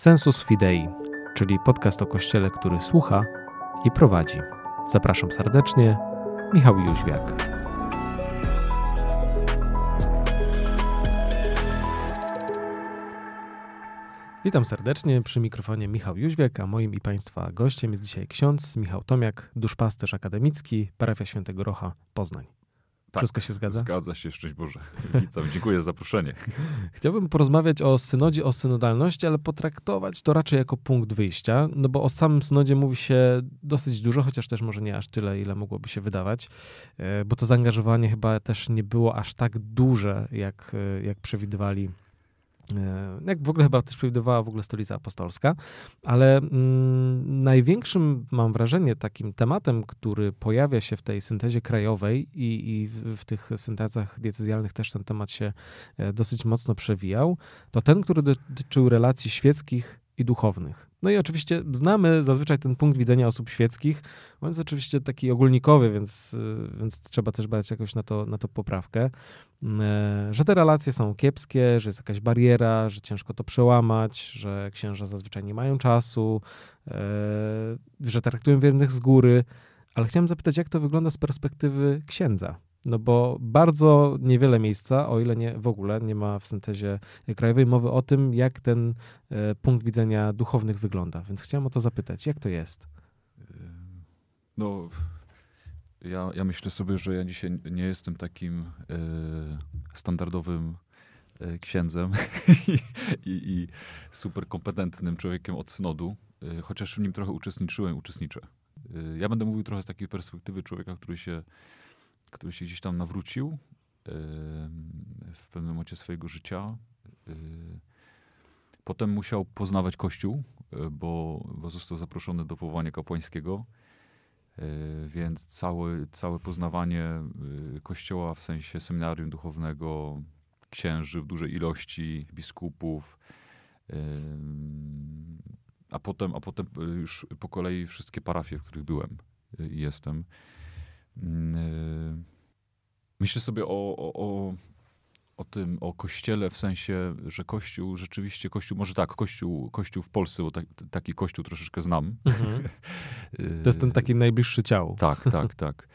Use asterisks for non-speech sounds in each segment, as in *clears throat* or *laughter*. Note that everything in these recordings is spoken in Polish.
Sensus Fidei, czyli podcast o Kościele, który słucha i prowadzi. Zapraszam serdecznie, Michał Jóźwiak. Witam serdecznie przy mikrofonie Michał Jóźwiak, a moim i Państwa gościem jest dzisiaj ksiądz Michał Tomiak, duszpasterz akademicki, parafia Świętego Rocha, Poznań. Tak, Wszystko się zgadza? Zgadza się, szczęść Boże. Witam, dziękuję za zaproszenie. *laughs* Chciałbym porozmawiać o synodzie, o synodalności, ale potraktować to raczej jako punkt wyjścia, no bo o samym synodzie mówi się dosyć dużo, chociaż też może nie aż tyle, ile mogłoby się wydawać, e, bo to zaangażowanie chyba też nie było aż tak duże, jak, e, jak przewidywali jak w ogóle chyba też przewidywała w ogóle stolica apostolska, ale mm, największym, mam wrażenie, takim tematem, który pojawia się w tej syntezie krajowej i, i w, w, tych syntezach decyzjalnych też ten temat się e, dosyć mocno przewijał, to ten, który dotyczył relacji świeckich i duchownych. No i oczywiście znamy zazwyczaj ten punkt widzenia osób świeckich. On jest oczywiście taki ogólnikowy, więc, więc trzeba też brać jakoś na to, na to poprawkę. E, że te relacje są kiepskie, że jest jakaś bariera, że ciężko to przełamać, że księża zazwyczaj nie mają czasu, e, że traktują wiernych z góry. Ale chciałem zapytać, jak to wygląda z perspektywy księdza? No bo bardzo niewiele miejsca, o ile nie w ogóle, nie ma w syntezie krajowej mowy o tym, jak ten e, punkt widzenia duchownych wygląda. Więc chciałem o to zapytać, jak to jest? No, ja, ja myślę sobie, że ja dzisiaj nie jestem takim e, standardowym e, księdzem *laughs* i, i, super kompetentnym człowiekiem od synodu, chociaż w nim trochę uczestniczyłem, uczestniczę. Ja będę mówił trochę z takiej perspektywy człowieka, który się który się gdzieś tam nawrócił w pewnym momencie swojego życia. Y, potem musiał poznawać Kościół, y, bo, bo został zaproszony do powołania kapłańskiego. Y, więc całe, całe poznawanie Kościoła w sensie seminarium duchownego, księży w dużej ilości, biskupów, a potem, a potem już po kolei wszystkie parafie, w których byłem i jestem. Mm, y, myślę sobie o, o, o, o, tym, o kościele w sensie, że kościół, rzeczywiście kościół, może tak, kościół, kościół w Polsce, bo tak, taki kościół troszeczkę znam. Mhm. *laughs* To jest ten taki najbliższy ciału. tak, tak, tak.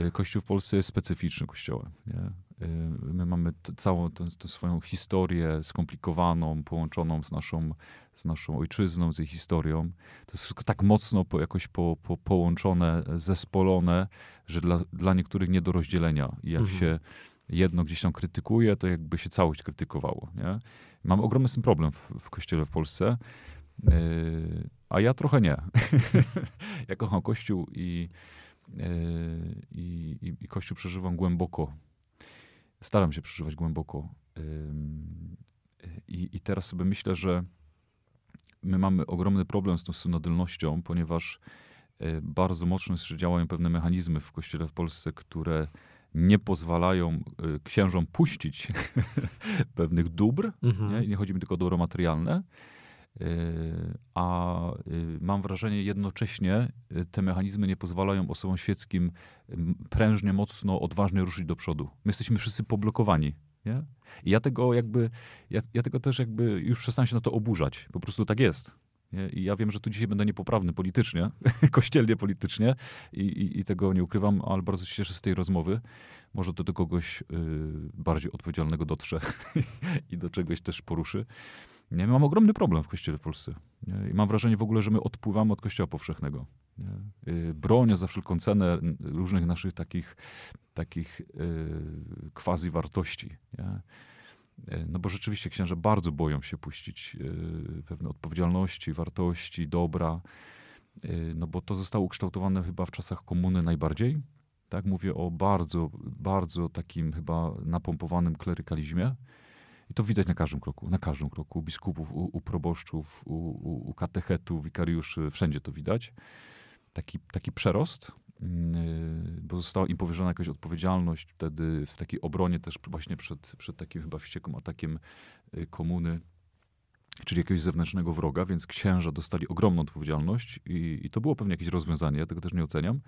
Y, kościół w Polsce jest specyficzny kościołem. Nie? Y, my mamy całą tę, tę, swoją historię skomplikowaną, połączoną z naszą, z naszą ojczyzną, z jej historią. To jest wszystko tak mocno po, jakoś po, po, połączone, zespolone, że dla, dla niektórych nie do rozdzielenia. I jak mhm. się jedno gdzieś tam krytykuje, to jakby się całość krytykowało. Nie? Mamy ogromny z tym problem w, w kościele w Polsce. Yy, a ja trochę nie. *laughs* ja kocham Kościół i, yy, i, i Kościół przeżywam głęboko staram się przeżywać głęboko. I, I, teraz sobie myślę, że my mamy ogromny problem z tą synodalnością, ponieważ e, bardzo mocno działają pewne mechanizmy w kościele w Polsce, które nie pozwalają księżom puścić *laughs* pewnych dóbr. Mhm. Nie? I nie chodzi mi tylko o dobro materialne, a y, mam wrażenie jednocześnie y, te mechanizmy nie pozwalają osobom świeckim prężnie, mocno, odważnie ruszyć do przodu. My jesteśmy wszyscy poblokowani. Nie? I ja tego jakby, ja, ja tego też jakby już przestałem się na to oburzać. Po prostu tak jest. Nie? I ja wiem, że tu dzisiaj będę niepoprawny politycznie, *laughs* kościelnie politycznie i, i, i, tego nie ukrywam, ale bardzo się cieszę z tej rozmowy. Może to do kogoś y, bardziej odpowiedzialnego dotrze *laughs* i do czegoś też poruszy. Nie? Mam ogromny problem w kościele w Polsce. Nie? I mam wrażenie w ogóle, że my odpływamy od kościoła powszechnego. Nie? Y, bronię za wszelką cenę różnych naszych takich, takich yy, quasi wartości. Nie? Y, no bo rzeczywiście księża bardzo boją się puścić yy, pewne odpowiedzialności, wartości, dobra. Yy, no bo to zostało ukształtowane chyba w czasach komuny najbardziej. Tak, mówię o bardzo, bardzo takim chyba napompowanym klerykalizmie i to widać na każdym kroku, na każdym kroku. U biskupów, u, u proboszczów, u, u, u katechetów, wikariuszy, wszędzie to widać. Taki, taki przerost, yy, bo została im powierzona jakaś odpowiedzialność wtedy w takiej obronie też właśnie przed, przed takim chyba wściekłym atakiem yy, komuny, czyli jakiegoś zewnętrznego wroga, więc księża dostali ogromną odpowiedzialność i, i to było pewnie jakieś rozwiązanie, ja tego też nie oceniam.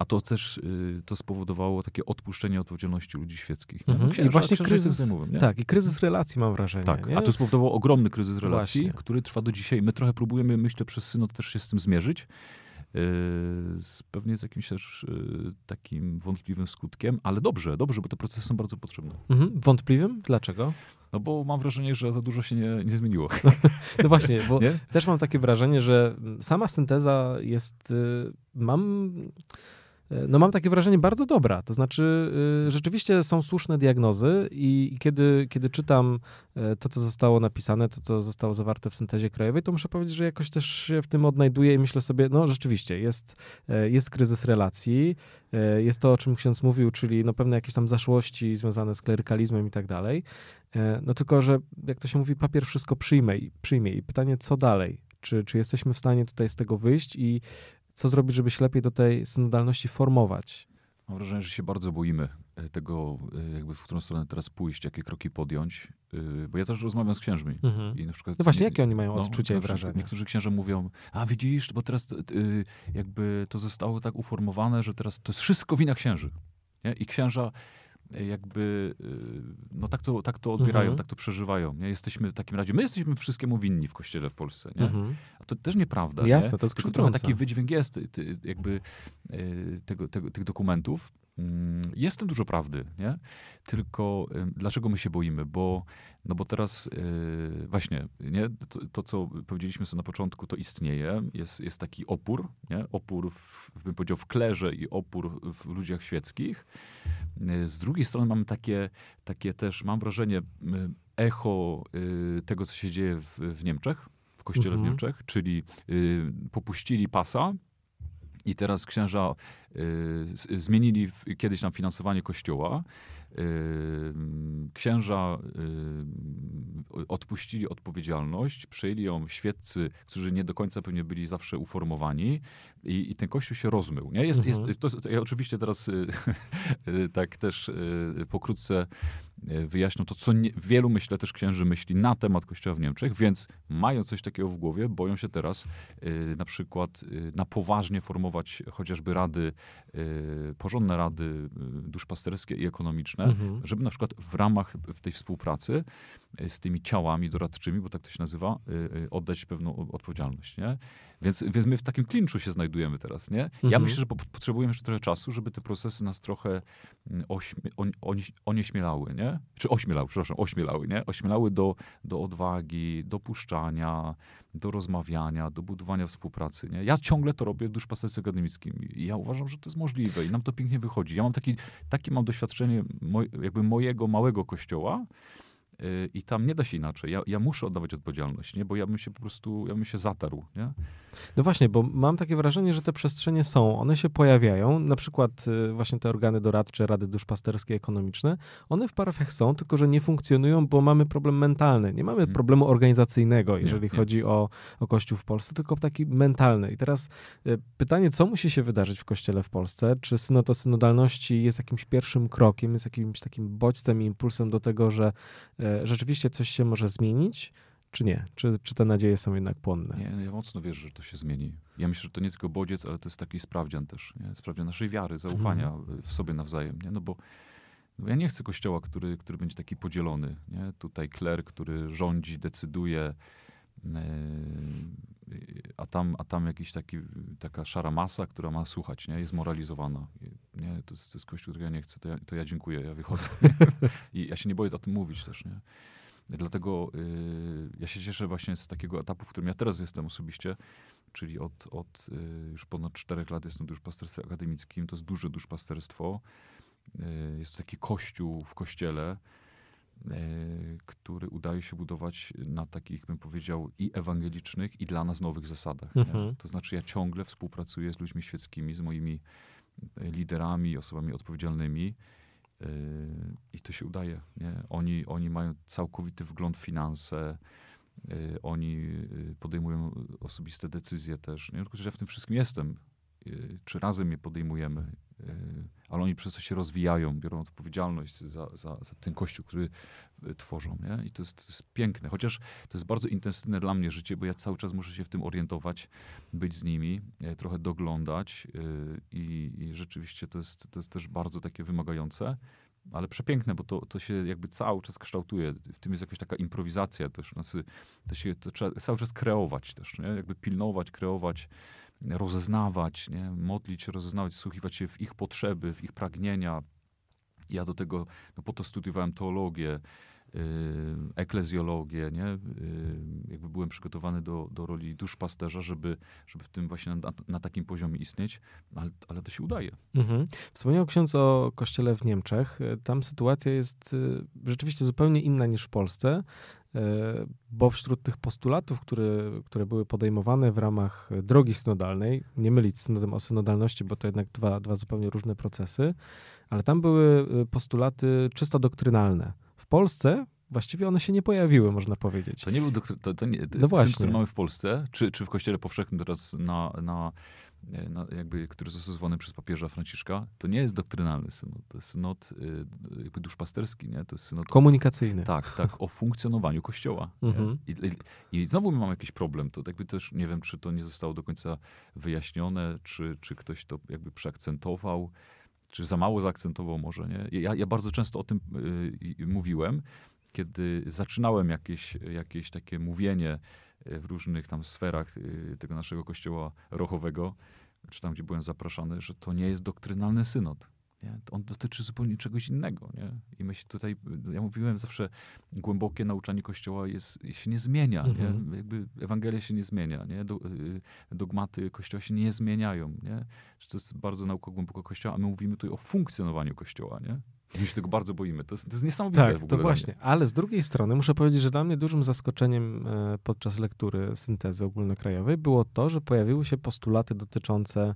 A to też y, to spowodowało takie odpuszczenie odpowiedzialności ludzi świeckich. Mhm. Księża, I właśnie kryzys, nie? tak, i kryzys relacji mam wrażenie. Tak, nie? a to spowodowało ogromny kryzys relacji, Właśnie. który trwa do dzisiaj. My trochę próbujemy, myślę, przez synod też się z tym zmierzyć. Yy, Z, pewnie z jakimś też yy, takim wątpliwym skutkiem, ale dobrze, dobrze, bo te procesy są bardzo potrzebne. Mhm. Wątpliwym? Dlaczego? No bo mam wrażenie, że za dużo się nie, nie zmieniło. *laughs* No właśnie, bo Nie? też mam takie wrażenie, że sama synteza jest, y, mam, y, no mam takie wrażenie bardzo dobra. To znaczy, y, rzeczywiście są słuszne diagnozy i kiedy, kiedy czytam y, to, co zostało napisane, to, co zostało zawarte w syntezie krajowej, to muszę powiedzieć, że jakoś też się w tym odnajduję i myślę sobie, no rzeczywiście, jest, jest kryzys relacji, jest to, o czym ksiądz mówił, czyli no pewne jakieś tam zaszłości związane z klerykalizmem i tak dalej. E, No tylko, że jak to się mówi, papier wszystko przyjmie przyjmie. I pytanie, co dalej? Czy, czy jesteśmy w stanie tutaj z tego wyjść i co zrobić, żeby się lepiej do tej synodalności formować? Mam wrażenie, że się bardzo boimy e, tego, e, jakby w którą stronę teraz pójść, jakie kroki podjąć. Yy, Bo ja też rozmawiam z księżmi. I na przykład No właśnie, nie- jakie oni mają no, odczucia i wrażenia? Niektórzy księża mówią, a widzisz, bo teraz jakby to zostało tak uformowane, że teraz to jest wszystko wina księży. Nie? I księża jakby, y, no tak to, tak to odbierają, Mhm. tak to przeżywają. Nie? Jesteśmy w takim razie, my jesteśmy wszystkiemu winni w kościele w Polsce. Nie? Mhm. A to też nieprawda. Jasne, nie? to jest Tylko trochę taki wydźwięk jest ty, ty, jakby y, tego, tego, tych dokumentów. Mm, Jest w tym dużo prawdy, nie? Tylko dlaczego my się boimy? Bo, no bo teraz y, właśnie, nie? To, to, co powiedzieliśmy sobie na początku, to istnieje. Jest, jest taki opór, nie? Opór, w, bym powiedział, w klerze i opór w ludziach świeckich. Y, Z drugiej strony mamy takie, takie też, mam wrażenie, echo y, tego, co się dzieje w, w Niemczech, w kościele w Mhm. Niemczech, czyli y, popuścili pasa i teraz księża zmienili w, kiedyś tam finansowanie kościoła. Y, księża y, odpuścili odpowiedzialność, przejęli ją świeccy, którzy nie do końca pewnie byli zawsze uformowani i, i ten kościół się rozmył. Nie? Jest, Mhm. jest, to, to ja oczywiście teraz y, y, *laughs* tak też y, pokrótce y, wyjaśnią to, co nie, wielu, myślę, też księży myśli na temat kościoła w Niemczech, więc mają coś takiego w głowie, boją się teraz y, na przykład y, na poważnie formować chociażby rady, y, porządne rady y, duszpasterskie i ekonomiczne, Mhm. żeby na przykład w ramach w tej współpracy y, z tymi ciałami doradczymi, bo tak to się nazywa, y, y, oddać pewną odpowiedzialność, nie? Więc, więc my w takim klinczu się znajdujemy teraz, nie? Ja Mhm. myślę, że po, potrzebujemy jeszcze trochę czasu, żeby te procesy nas trochę mm, ośmie, on, on, onieśmielały, nie? Czy ośmielały, przepraszam, ośmielały, nie? Ośmielały do, do odwagi, do puszczania, do rozmawiania, do budowania współpracy, nie? Ja ciągle to robię w duszpasterstwie akademickim i ja uważam, że to jest możliwe i nam to pięknie wychodzi. Ja mam taki, takie mam doświadczenie moj, jakby mojego małego kościoła, i tam nie da się inaczej. Ja, ja muszę oddawać odpowiedzialność, nie? bo ja bym się po prostu, ja bym się zatarł. Nie? No właśnie, bo mam takie wrażenie, że te przestrzenie są, one się pojawiają, na przykład y, właśnie te organy doradcze, rady duszpasterskie, ekonomiczne, one w parafiach są, tylko że nie funkcjonują, bo mamy problem mentalny. Nie mamy Mhm. problemu organizacyjnego, jeżeli nie. chodzi o, o Kościół w Polsce, tylko taki mentalny. I teraz y, pytanie, co musi się wydarzyć w Kościele w Polsce? Czy synod synodalności jest jakimś pierwszym krokiem, jest jakimś takim bodźcem i impulsem do tego, że e, rzeczywiście coś się może zmienić, czy nie? Czy, czy te nadzieje są jednak płonne? Nie, ja mocno wierzę, że to się zmieni. Ja myślę, że to nie tylko bodziec, ale to jest taki sprawdzian też. Nie? Sprawdzian naszej wiary, zaufania w sobie nawzajem. Nie? No bo no ja nie chcę kościoła, który, który będzie taki podzielony. Nie? Tutaj kler, który rządzi, decyduje, a tam, a tam jakiś taki, taka szara masa, która ma słuchać, nie? jest moralizowana. Nie? To, to jest kościół, którego ja nie chcę, to ja, to ja dziękuję, ja wychodzę. *laughs* I ja się nie boję o tym mówić też. Nie? Dlatego y, ja się cieszę właśnie z takiego etapu, w którym ja teraz jestem osobiście, czyli od, od y, już ponad czterech lat jestem w duszpasterstwie akademickim. To jest duże duszpasterstwo. Y, jest taki kościół w kościele, który udaje się budować na takich, bym powiedział, i ewangelicznych, i dla nas nowych zasadach. Mhm. To znaczy ja ciągle współpracuję z ludźmi świeckimi, z moimi y, liderami, osobami odpowiedzialnymi. Yy, I to się udaje. Nie? Oni, oni mają całkowity wgląd w finanse, oni podejmują osobiste decyzje też. Nie? Tylko, że ja w tym wszystkim jestem. czy razem je podejmujemy, ale oni przez to się rozwijają, biorą odpowiedzialność za, za, za ten kościół, który y, tworzą. Nie? I to jest, to jest piękne. Chociaż to jest bardzo intensywne dla mnie życie, bo ja cały czas muszę się w tym orientować, być z nimi, trochę doglądać i, i rzeczywiście to jest, to jest też bardzo takie wymagające ale przepiękne, bo to, to się jakby cały czas kształtuje. W tym jest jakaś taka improwizacja też. Znaczy, to się to trzeba cały czas kreować też, nie? jakby pilnować, kreować, rozeznawać, nie? modlić, rozeznawać, słuchiwać się w ich potrzeby, w ich pragnienia. Ja do tego, no po to studiowałem teologię, Y, eklezjologię, nie? Y, jakby byłem przygotowany do, do roli duszpasterza, żeby, żeby w tym właśnie na, na takim poziomie istnieć, ale, ale to się udaje. Mhm. Wspomniał ksiądz o kościele w Niemczech. Tam sytuacja jest y, rzeczywiście zupełnie inna niż w Polsce, bo wśród tych postulatów, które, które były podejmowane w ramach drogi synodalnej, nie mylić z synodem o synodalności, bo to jednak dwa, dwa zupełnie różne procesy, ale tam były postulaty czysto doktrynalne Polsce właściwie one się nie pojawiły, można powiedzieć. To nie był doktry- to, to nie, no właśnie. który mamy w Polsce, czy, czy w Kościele Powszechnym teraz na, na, jakby, który został zwołany przez papieża Franciszka, to nie jest doktrynalny synod, to jest synod y, jakby duszpasterski, nie? To jest synod... Komunikacyjny. Tak, tak, o funkcjonowaniu Kościoła. Mhm. I, i, I, znowu mamy jakiś problem, to jakby też nie wiem, czy to nie zostało do końca wyjaśnione, czy, czy ktoś to jakby przeakcentował, czy za mało zaakcentował może, nie? Ja, ja bardzo często o tym y, mówiłem, kiedy zaczynałem jakieś, jakieś takie mówienie y, w różnych tam sferach y, tego naszego kościoła rochowego, czy tam, gdzie byłem zapraszany, że to nie jest doktrynalny synod. Nie? On dotyczy zupełnie czegoś innego. Nie? I my się tutaj, ja mówiłem zawsze, głębokie nauczanie Kościoła jest, się nie zmienia. Mhm. Nie? Jakby Ewangelia się nie zmienia. Nie? Do, y, dogmaty Kościoła się nie zmieniają. Nie? To jest bardzo nauka głęboko Kościoła, a my mówimy tutaj o funkcjonowaniu Kościoła. Nie? My się tego bardzo boimy. To jest, to jest niesamowite tak, w ogóle. to właśnie. Ale z drugiej strony muszę powiedzieć, że dla mnie dużym zaskoczeniem e, podczas lektury syntezy ogólnokrajowej było to, że pojawiły się postulaty dotyczące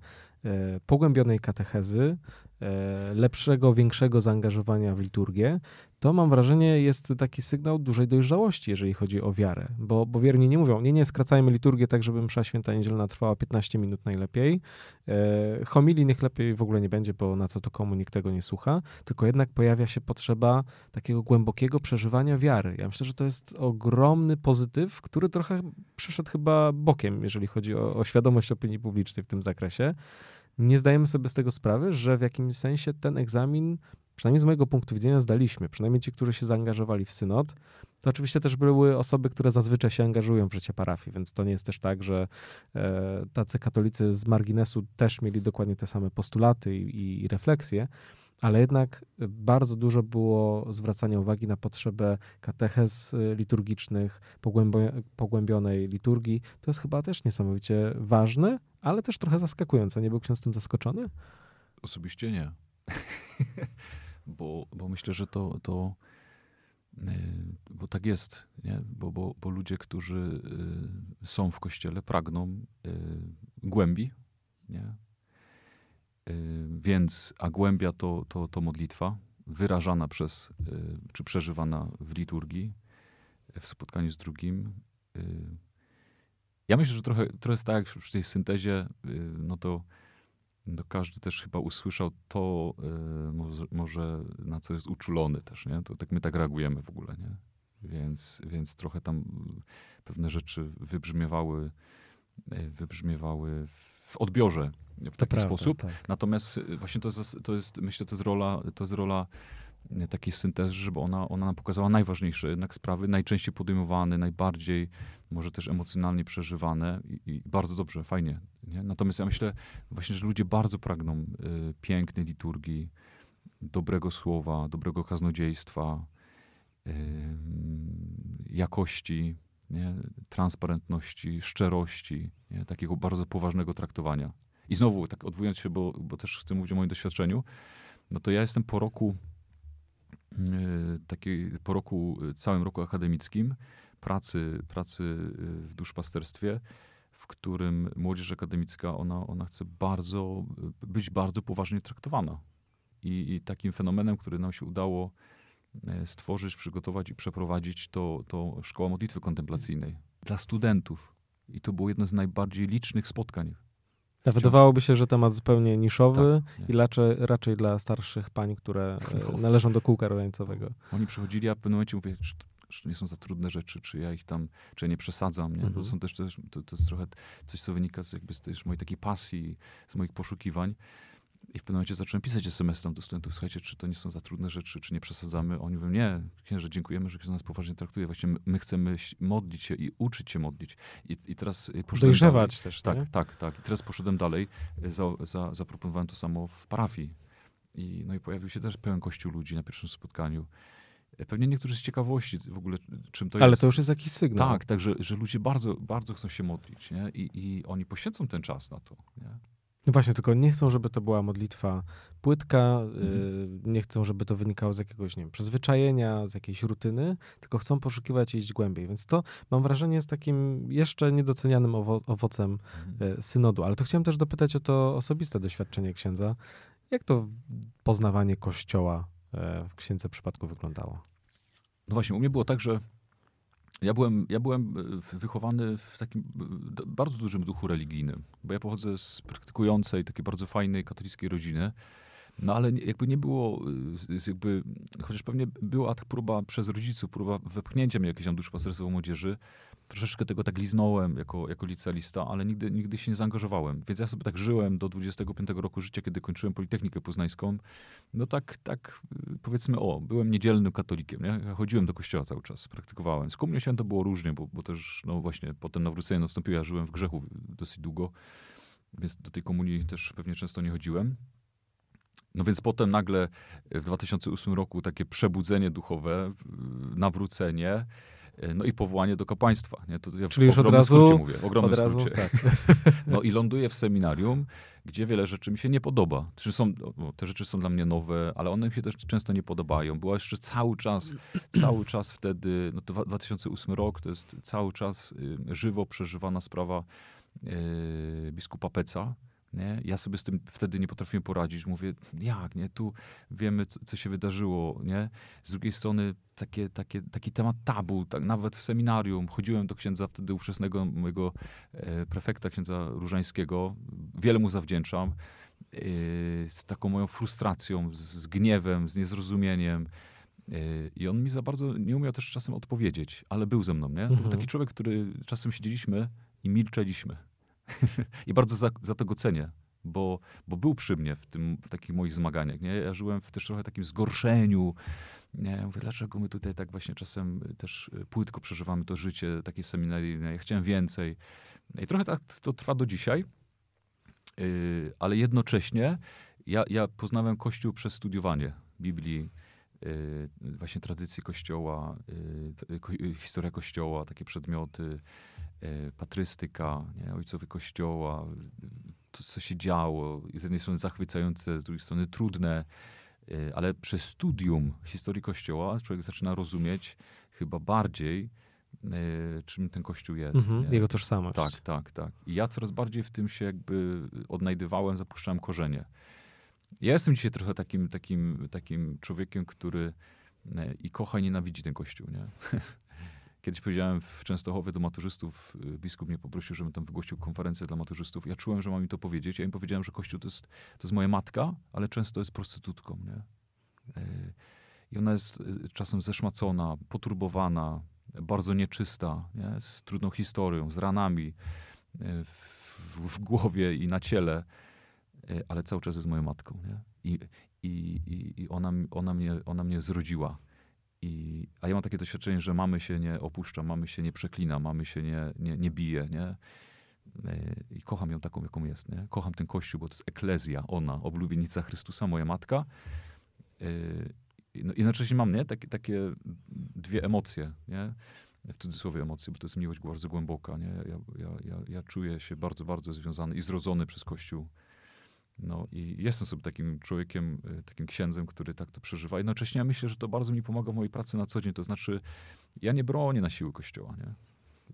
pogłębionej katechezy, e, lepszego, większego zaangażowania w liturgię, to mam wrażenie jest taki sygnał dużej dojrzałości, jeżeli chodzi o wiarę. Bo, bo wierni nie mówią, nie, nie, skracajmy liturgię tak, żeby msza święta niedzielna trwała 15 minut najlepiej. E, homilii niech lepiej w ogóle nie będzie, bo na co to komu nikt tego nie słucha. Tylko jednak pojawia się potrzeba takiego głębokiego przeżywania wiary. Ja myślę, że to jest ogromny pozytyw, który trochę przeszedł chyba bokiem, jeżeli chodzi o, o świadomość opinii publicznej w tym zakresie nie zdajemy sobie z tego sprawy, że w jakimś sensie ten egzamin przynajmniej z mojego punktu widzenia, zdaliśmy. Przynajmniej ci, którzy się zaangażowali w synod. To oczywiście też były osoby, które zazwyczaj się angażują w życie parafii, więc to nie jest też tak, że e, tacy katolicy z marginesu też mieli dokładnie te same postulaty i, i refleksje, ale jednak bardzo dużo było zwracania uwagi na potrzebę katechez liturgicznych, pogłębionej liturgii. To jest chyba też niesamowicie ważne, ale też trochę zaskakujące. Nie był ksiądz tym zaskoczony? Osobiście nie. *laughs* bo, bo myślę, że to, to y, bo tak jest, nie? Bo, bo, bo ludzie, którzy y, są w kościele, pragną y, głębi, nie? Więc, a głębia to, to, to modlitwa, wyrażana przez, czy przeżywana w liturgii, w spotkaniu z drugim. Ja myślę, że trochę, trochę jest tak, jak przy tej syntezie, no to no każdy też chyba usłyszał to, y, może, może, na co jest uczulony też, nie? To tak my tak reagujemy w ogóle, nie? Więc, więc trochę tam pewne rzeczy wybrzmiewały, y, wybrzmiewały w odbiorze w taki prawda, sposób. Tak. Natomiast y, właśnie to jest, to jest, myślę, to jest rola, to jest rola takiej syntezy, żeby ona, ona nam pokazała najważniejsze jednak sprawy, najczęściej podejmowane, najbardziej może też emocjonalnie przeżywane i, i bardzo dobrze, fajnie. Nie? Natomiast ja myślę właśnie, że ludzie bardzo pragną y, pięknej liturgii, dobrego słowa, dobrego kaznodziejstwa, y, jakości, nie? transparentności, szczerości, nie? takiego bardzo poważnego traktowania. I znowu, tak odwołując się, bo, bo też chcę mówić o moim doświadczeniu, no to ja jestem po roku, y, takiej, po roku, całym roku akademickim, pracy, pracy w duszpasterstwie, w którym młodzież akademicka, ona, ona chce bardzo, być bardzo poważnie traktowana. I, I, takim fenomenem, który nam się udało e, stworzyć, przygotować i przeprowadzić, to, to Szkoła Modlitwy Kontemplacyjnej dla studentów. I to było jedno z najbardziej licznych spotkań Wydawałoby się, że temat zupełnie niszowy Tak, i raczej, raczej dla starszych pań, które *laughs* e, No. należą do kółka rojańcowego. Oni przychodzili, a w pewnym momencie mówię, czy, to- czy nie są za trudne rzeczy, czy ja ich tam, czy ja nie przesadzam, nie? Mhm. są też, też to, to jest trochę coś, co wynika z, jakby z mojej takiej pasji, z moich poszukiwań. I w pewnym momencie zacząłem pisać SMS tam do studentów, słuchajcie, czy to nie są za trudne rzeczy, czy nie przesadzamy. Oni mówią, nie, księże, dziękujemy, że ksiądz nas poważnie traktuje. Właśnie my, my chcemy modlić się i uczyć się modlić. I, i teraz y, poszedłem dalej. Dojrzewać też, Tak, nie? tak, tak. I teraz poszedłem dalej, y, za, za, zaproponowałem to samo w parafii. I, no i pojawił się też pełen kościół ludzi na pierwszym spotkaniu. Y, Pewnie niektórzy z ciekawości w ogóle, czym to Ale jest. to już jest jakiś sygnał. Tak, tak, że, że ludzie bardzo, bardzo chcą się modlić, nie? I, I oni poświęcą ten czas na to, nie? No właśnie, tylko nie chcą, żeby to była modlitwa płytka, Mhm. y, nie chcą, żeby to wynikało z jakiegoś, nie wiem, przyzwyczajenia, z jakiejś rutyny, tylko chcą poszukiwać i iść głębiej. Więc to, mam wrażenie, jest takim jeszcze niedocenianym owo- owocem Mhm. e, synodu. Ale to chciałem też dopytać o to osobiste doświadczenie księdza. Jak to poznawanie Kościoła e, w księdze przypadku wyglądało? No właśnie, u mnie było tak, że ja byłem, ja byłem e, wychowany w takim e, bardzo dużym duchu religijnym, bo ja pochodzę z praktykującej, takiej bardzo fajnej katolickiej rodziny. No ale jakby nie było, y, jakby, chociaż pewnie była ta próba przez rodziców, próba wepchnięcia mnie jakieś tam duszpasterstwo młodzieży, troszeczkę tego tak liznąłem jako, jako licealista, ale nigdy, nigdy się nie zaangażowałem. Więc ja sobie tak żyłem do 25 roku życia, kiedy kończyłem Politechnikę Poznańską. No tak, tak y, powiedzmy, o, byłem niedzielnym katolikiem, nie? Ja chodziłem do kościoła cały czas, praktykowałem. Z komunią świętą było różnie, bo, bo też, no właśnie, potem nawrócenie nastąpiło, ja żyłem w grzechu dosyć długo, więc do tej komunii też pewnie często nie chodziłem. No więc potem nagle w 2008 roku takie przebudzenie duchowe, y, nawrócenie, y, no i powołanie do kapłaństwa. Nie? To ja w Czyli już od razu- mówię, w ogromnym Od razu, tak. *laughs* No i ląduję w seminarium, gdzie wiele rzeczy mi się nie podoba. Są, no, te rzeczy są dla mnie nowe, ale one mi się też często nie podobają. Była jeszcze cały czas, *clears throat* cały czas wtedy, no to dwa- 2008 rok, to jest cały czas y, żywo przeżywana sprawa biskupa Peca. Nie? Ja sobie z tym wtedy nie potrafiłem poradzić. Mówię, jak, nie? Tu wiemy, co, co się wydarzyło, nie? Z drugiej strony takie, takie, taki temat tabu, tak, nawet w seminarium. Chodziłem do księdza wtedy ówczesnego mojego e, prefekta, księdza Różańskiego. Wiele mu zawdzięczam. E, z taką moją frustracją, z, z gniewem, z niezrozumieniem. E, I on mi za bardzo nie umiał też czasem odpowiedzieć, ale był ze mną, nie? To był Mhm. taki człowiek, który czasem siedzieliśmy i milczeliśmy. *laughs* I bardzo za, za to go cenię, bo, bo był przy mnie w, tym, w takich moich zmaganiach. Nie? Ja żyłem w też trochę takim zgorszeniu. Nie? Mówię, dlaczego my tutaj tak właśnie czasem też y, płytko przeżywamy to życie takie seminaryjne. Ja chciałem więcej. I trochę tak to trwa do dzisiaj, Yy, ale jednocześnie ja, ja poznałem Kościół przez studiowanie Biblii, właśnie tradycji Kościoła, ko- yy, historia Kościoła, takie przedmioty, patrystyka, nie? ojcowie Kościoła, to, co się działo. Z jednej strony zachwycające, z drugiej strony trudne, ale przez studium historii Kościoła człowiek zaczyna rozumieć chyba bardziej, czym ten Kościół jest. Mhm, jego tożsamość. Tak, tak, tak. I ja coraz bardziej w tym się jakby odnajdywałem, zapuszczałem korzenie. Ja jestem dzisiaj trochę takim, takim, takim człowiekiem, który e, i kocha i nienawidzi ten kościół, nie? *laughs* Kiedyś powiedziałem w Częstochowie do maturzystów, y, biskup mnie poprosił, żebym tam wygłosił konferencję dla maturzystów. Ja czułem, że mam im to powiedzieć. Ja im powiedziałem, że kościół to jest, to jest moja matka, ale często jest prostytutką, nie? Y, I ona jest y, czasem zeszmacona, poturbowana, bardzo nieczysta, nie? z trudną historią, z ranami w, w głowie i na ciele, ale cały czas jest moją matką. Nie? I, i, i, ona, ona, mnie, ona mnie zrodziła. I, a ja mam takie doświadczenie, że mamy się nie opuszcza, mamy się nie przeklina, mamy się nie, nie, nie bije. Nie? Y, I kocham ją taką, jaką jest. Nie? Kocham ten kościół, bo to jest eklezja, ona, oblubienica Chrystusa, moja matka. I- No, jednocześnie mam nie? Takie, takie dwie emocje, nie? w cudzysłowie emocje, bo to jest miłość bardzo głęboka. Nie? Ja, ja, ja, ja czuję się bardzo, bardzo związany i zrodzony przez Kościół. No i jestem sobie takim człowiekiem, y, takim księdzem, który tak to przeżywa. Jednocześnie ja myślę, że to bardzo mi pomaga w mojej pracy na co dzień. To znaczy, ja nie bronię na siły Kościoła. Nie?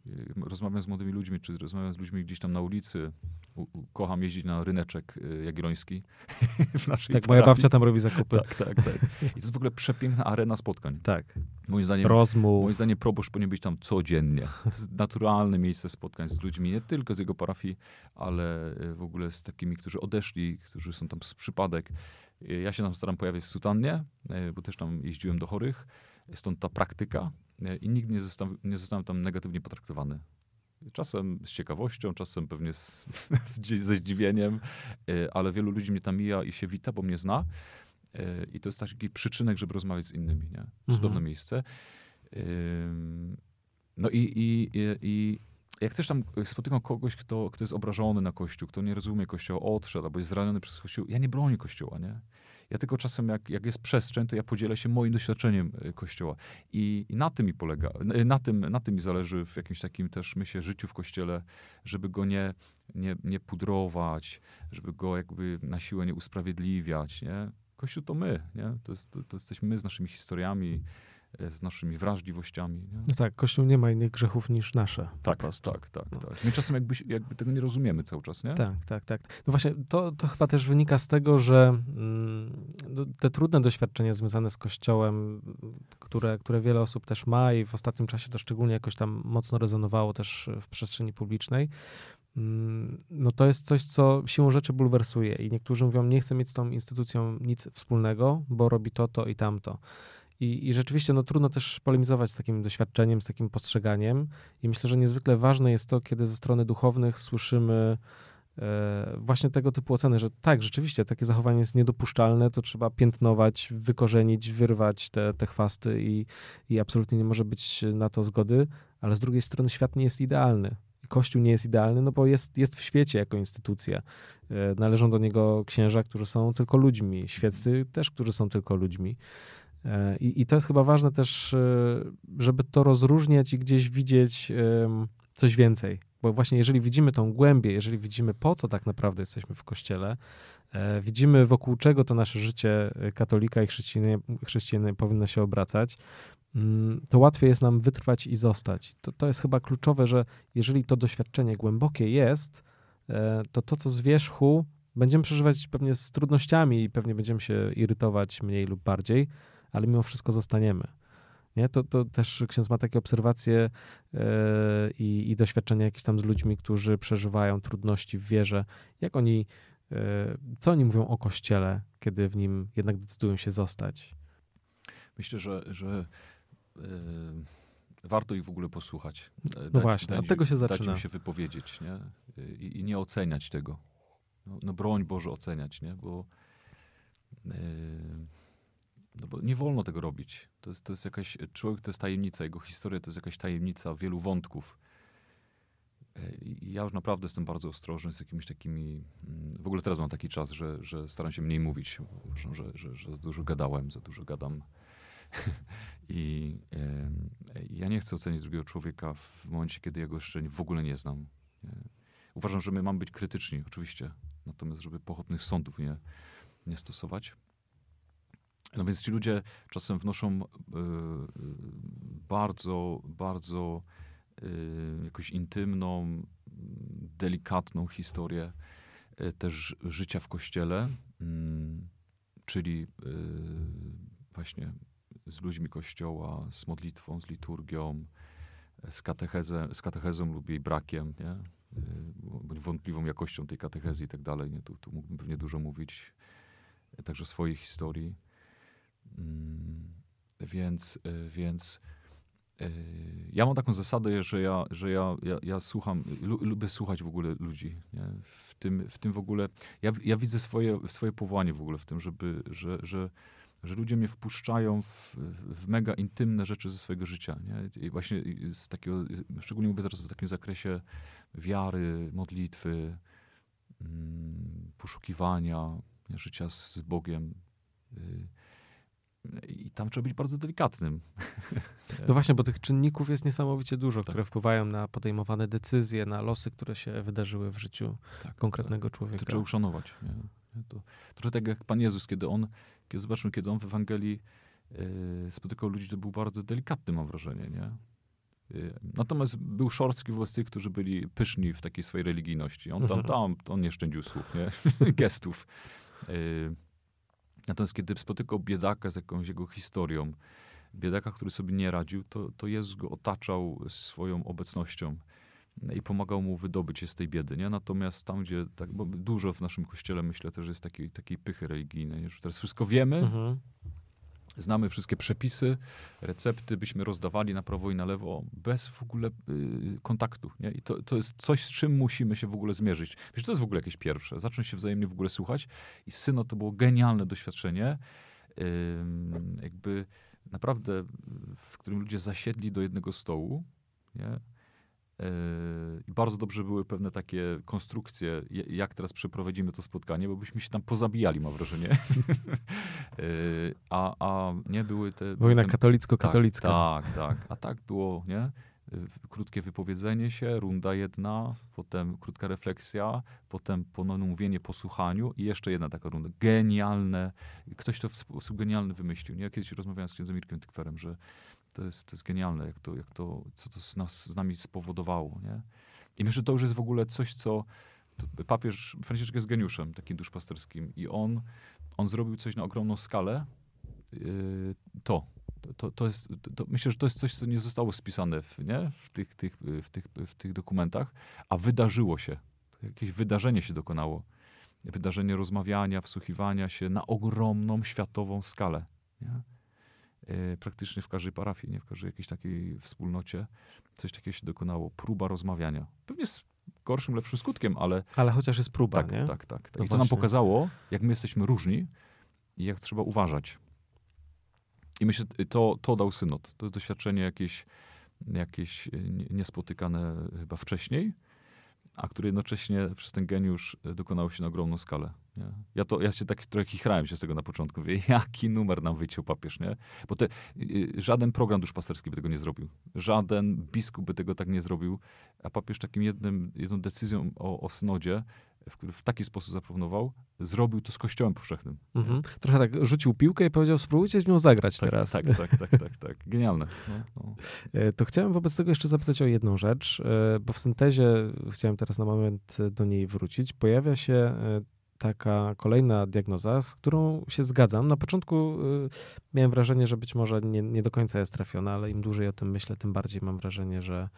Y, rozmawiam z młodymi ludźmi, czy rozmawiam z ludźmi gdzieś tam na ulicy, u, u, kocham jeździć na ryneczek y, jagielloński *laughs* w naszej Tak, moja parafii. babcia tam robi zakupy. Tak, tak, tak. I to jest w ogóle przepiękna arena spotkań. Tak. Moim zdaniem, Rozmów. moim zdaniem proboszcz powinien być tam codziennie. To jest naturalne miejsce spotkań z ludźmi, nie tylko z jego parafii, ale y, w ogóle z takimi, którzy odeszli, którzy są tam z przypadek. Ja się tam staram pojawiać w sutannie, bo też tam jeździłem do chorych. Stąd ta praktyka i nigdy nie zostałem, nie zostałem tam negatywnie potraktowany. Czasem z ciekawością, czasem pewnie z, *laughs* ze zdziwieniem, y, ale wielu ludzi mnie tam mija i się wita, bo mnie zna. Y, I to jest taki przyczynek, żeby rozmawiać z innymi. Nie? Cudowne Mhm. miejsce. No i, i, i, i jak też tam spotykam kogoś, kto, kto jest obrażony na Kościół, kto nie rozumie Kościoła, odszedł albo jest zraniony przez Kościół, ja nie bronię Kościoła, nie? Ja tylko czasem, jak, jak jest przestrzeń, to ja podzielę się moim doświadczeniem y, Kościoła. I, i na tym mi polega, y, na tym, na tym mi zależy w jakimś takim też, myślę, życiu w Kościele, żeby go nie, nie, nie pudrować, żeby go jakby na siłę nie usprawiedliwiać, nie? Kościół to my, nie? To, jest, to, to jesteśmy my z naszymi historiami, e, z naszymi wrażliwościami. Nie? No tak, Kościół nie ma innych grzechów niż nasze. Tak, prostu. tak, tak, No. tak. My czasem jakby, jakby tego nie rozumiemy cały czas, nie? Tak, tak, tak. No właśnie, to, to chyba też wynika z tego, że mm, no, te trudne doświadczenia związane z Kościołem, które, które wiele osób też ma i w ostatnim czasie to szczególnie jakoś tam mocno rezonowało też w przestrzeni publicznej, mm, no to jest coś, co siłą rzeczy bulwersuje i niektórzy mówią, nie chcę mieć z tą instytucją nic wspólnego, bo robi to, to i tamto. I, I rzeczywiście no, trudno też polemizować z takim doświadczeniem, z takim postrzeganiem. I myślę, że niezwykle ważne jest to, kiedy ze strony duchownych słyszymy e, właśnie tego typu oceny, że tak, rzeczywiście takie zachowanie jest niedopuszczalne, to trzeba piętnować, wykorzenić, wyrwać te, te chwasty i, i absolutnie nie może być na to zgody, ale z drugiej strony świat nie jest idealny. Kościół nie jest idealny, no bo jest, jest w świecie jako instytucja. E, Należą do niego księża, którzy są tylko ludźmi, świeccy też, którzy są tylko ludźmi. I, I to jest chyba ważne też, e, żeby to rozróżniać i gdzieś widzieć coś więcej. Bo właśnie jeżeli widzimy tą głębię, jeżeli widzimy po co tak naprawdę jesteśmy w kościele, e, widzimy wokół czego to nasze życie e, katolika i chrześcijanina powinno się obracać, mm, to łatwiej jest nam wytrwać i zostać. To, to jest chyba kluczowe, że jeżeli to doświadczenie głębokie jest, to to, co z wierzchu, będziemy przeżywać pewnie z trudnościami i pewnie będziemy się irytować mniej lub bardziej, ale mimo wszystko zostaniemy. Nie? To, to też ksiądz ma takie obserwacje e, i, i doświadczenia jakieś tam z ludźmi, którzy przeżywają trudności w wierze. Jak oni, e, co oni mówią o Kościele, kiedy w nim jednak decydują się zostać? Myślę, że, że e, warto ich w ogóle posłuchać. E, No właśnie, od im- tego się Dać zaczyna. im się wypowiedzieć, nie? I, I nie oceniać tego. No, no broń Boże oceniać, nie? Bo, e, no bo nie wolno tego robić. To jest, to jest jakaś, człowiek to jest tajemnica, jego historia to jest jakaś tajemnica wielu wątków. E, I ja już naprawdę jestem bardzo ostrożny z jakimiś takimi. mm, W ogóle teraz mam taki czas, że, że staram się mniej mówić. Uważam, że, że, że za dużo gadałem, za dużo gadam. *laughs* I ja nie chcę ocenić drugiego człowieka w momencie, kiedy jego jeszcze w ogóle nie znam. Uważam, że my mamy być krytyczni, oczywiście. Natomiast, żeby pochopnych sądów nie, nie stosować. No więc ci ludzie czasem wnoszą y, y, bardzo, bardzo y, jakąś intymną, delikatną historię też życia w kościele, mm, czyli właśnie z ludźmi kościoła, z modlitwą, z liturgią, z, katechezę, z katechezą lub jej brakiem, nie? Bądź wątpliwą jakością tej katechezji i tak dalej. Nie? Tu, tu mógłbym pewnie dużo mówić, także swojej historii. Mm, Więc, y, więc y, ja mam taką zasadę, że ja, że ja, ja, ja słucham, lu, lubię słuchać w ogóle ludzi. Nie? W, tym, w tym w ogóle, ja, ja widzę swoje, swoje powołanie w ogóle w tym, żeby, że, że, że ludzie mnie wpuszczają w, w mega intymne rzeczy ze swojego życia. Nie? I właśnie z takiego, szczególnie mówię teraz w takim zakresie wiary, modlitwy, mm, poszukiwania życia z Bogiem. Y, I tam trzeba być bardzo delikatnym. *laughs* No właśnie, bo tych czynników jest niesamowicie dużo, Tak. które wpływają na podejmowane decyzje, na losy, które się wydarzyły w życiu Tak, konkretnego To człowieka. trzeba uszanować. Nie? To, trochę tak jak Pan Jezus, kiedy on, kiedy zobaczmy, kiedy on w Ewangelii yy, spotykał ludzi, to był bardzo delikatny, mam wrażenie, nie? Y, Natomiast był szorstki wobec tych, którzy byli pyszni w takiej swojej religijności. On tam, Mhm. tam on nie szczędził słów, nie? *laughs* gestów. Natomiast kiedy spotykał biedaka z jakąś jego historią, biedaka, który sobie nie radził, to, to Jezus go otaczał swoją obecnością i pomagał mu wydobyć się z tej biedy. Nie? Natomiast tam, gdzie tak, bo dużo w naszym kościele, myślę, też jest takiej, takiej pychy religijnej, że teraz wszystko wiemy, Mhm. Znamy wszystkie przepisy, recepty, byśmy rozdawali na prawo i na lewo bez w ogóle y, kontaktu. Nie? I to, to jest coś, z czym musimy się w ogóle zmierzyć. Wiesz, to jest w ogóle jakieś pierwsze. Zacząć się wzajemnie w ogóle słuchać. I syno to było genialne doświadczenie. Ym, jakby naprawdę, w którym ludzie zasiedli do jednego stołu. Nie? Yy, I bardzo dobrze były pewne takie konstrukcje, je- jak teraz przeprowadzimy to spotkanie, bo byśmy się tam pozabijali, mam wrażenie. *laughs* Yy, a, a nie były te. Wojna katolicko-katolicka. Tak, tak, tak. A tak było, nie? W- Krótkie wypowiedzenie się, runda jedna, potem krótka refleksja, potem ponowne mówienie po słuchaniu i jeszcze jedna taka runda. Genialne. Ktoś to w sposób genialny wymyślił. Nie? Ja kiedyś rozmawiałem z księdzem Mirkiem Tykwerem, że to jest, to jest genialne, jak to, jak to, co to z, nas, z nami spowodowało. Nie? I myślę, że to już jest w ogóle coś, co papież Franciszek jest geniuszem takim duszpasterskim i on, on zrobił coś na ogromną skalę. Yy, to, to, to jest, to, myślę, że to jest coś, co nie zostało spisane w, nie? W, tych, tych, w, tych, w tych dokumentach, a wydarzyło się. Jakieś wydarzenie się dokonało. Wydarzenie rozmawiania, wsłuchiwania się na ogromną światową skalę. Nie? Yy, praktycznie w każdej parafii, nie w każdej jakiejś takiej wspólnocie coś takiego się dokonało. Próba rozmawiania. Pewnie z gorszym, lepszym skutkiem, ale Ale chociaż jest próba, tak, nie? tak, tak, tak. No I to nam pokazało, jak my jesteśmy różni i jak trzeba uważać. I myślę, to, to dał synod. To jest doświadczenie jakieś, jakieś nie- niespotykane chyba wcześniej, a które jednocześnie przez ten geniusz e, dokonało się na ogromną skalę. Nie? Ja, to, ja się tak trochę chichrałem się z tego na początku. Mówię, *laughs* jaki numer nam wyciął papież, nie? Bo te, żaden program duszpasterski by tego nie zrobił. Żaden biskup by tego tak nie zrobił. A papież takim jednym, jedną decyzją o, o synodzie, w który w taki sposób zaproponował, zrobił to z Kościołem powszechnym. Mhm. Trochę tak rzucił piłkę i powiedział, spróbujcie z nią zagrać Tak, teraz. tak, tak, tak, tak, tak. *laughs* Genialne. No, no. E, To chciałem wobec tego jeszcze zapytać o jedną rzecz, e, bo w syntezie chciałem teraz na moment do niej wrócić. Pojawia się e, taka kolejna diagnoza, z którą się zgadzam. Na początku miałem wrażenie, że być może nie, nie do końca jest trafiona, ale im dłużej o tym myślę, tym bardziej mam wrażenie, że,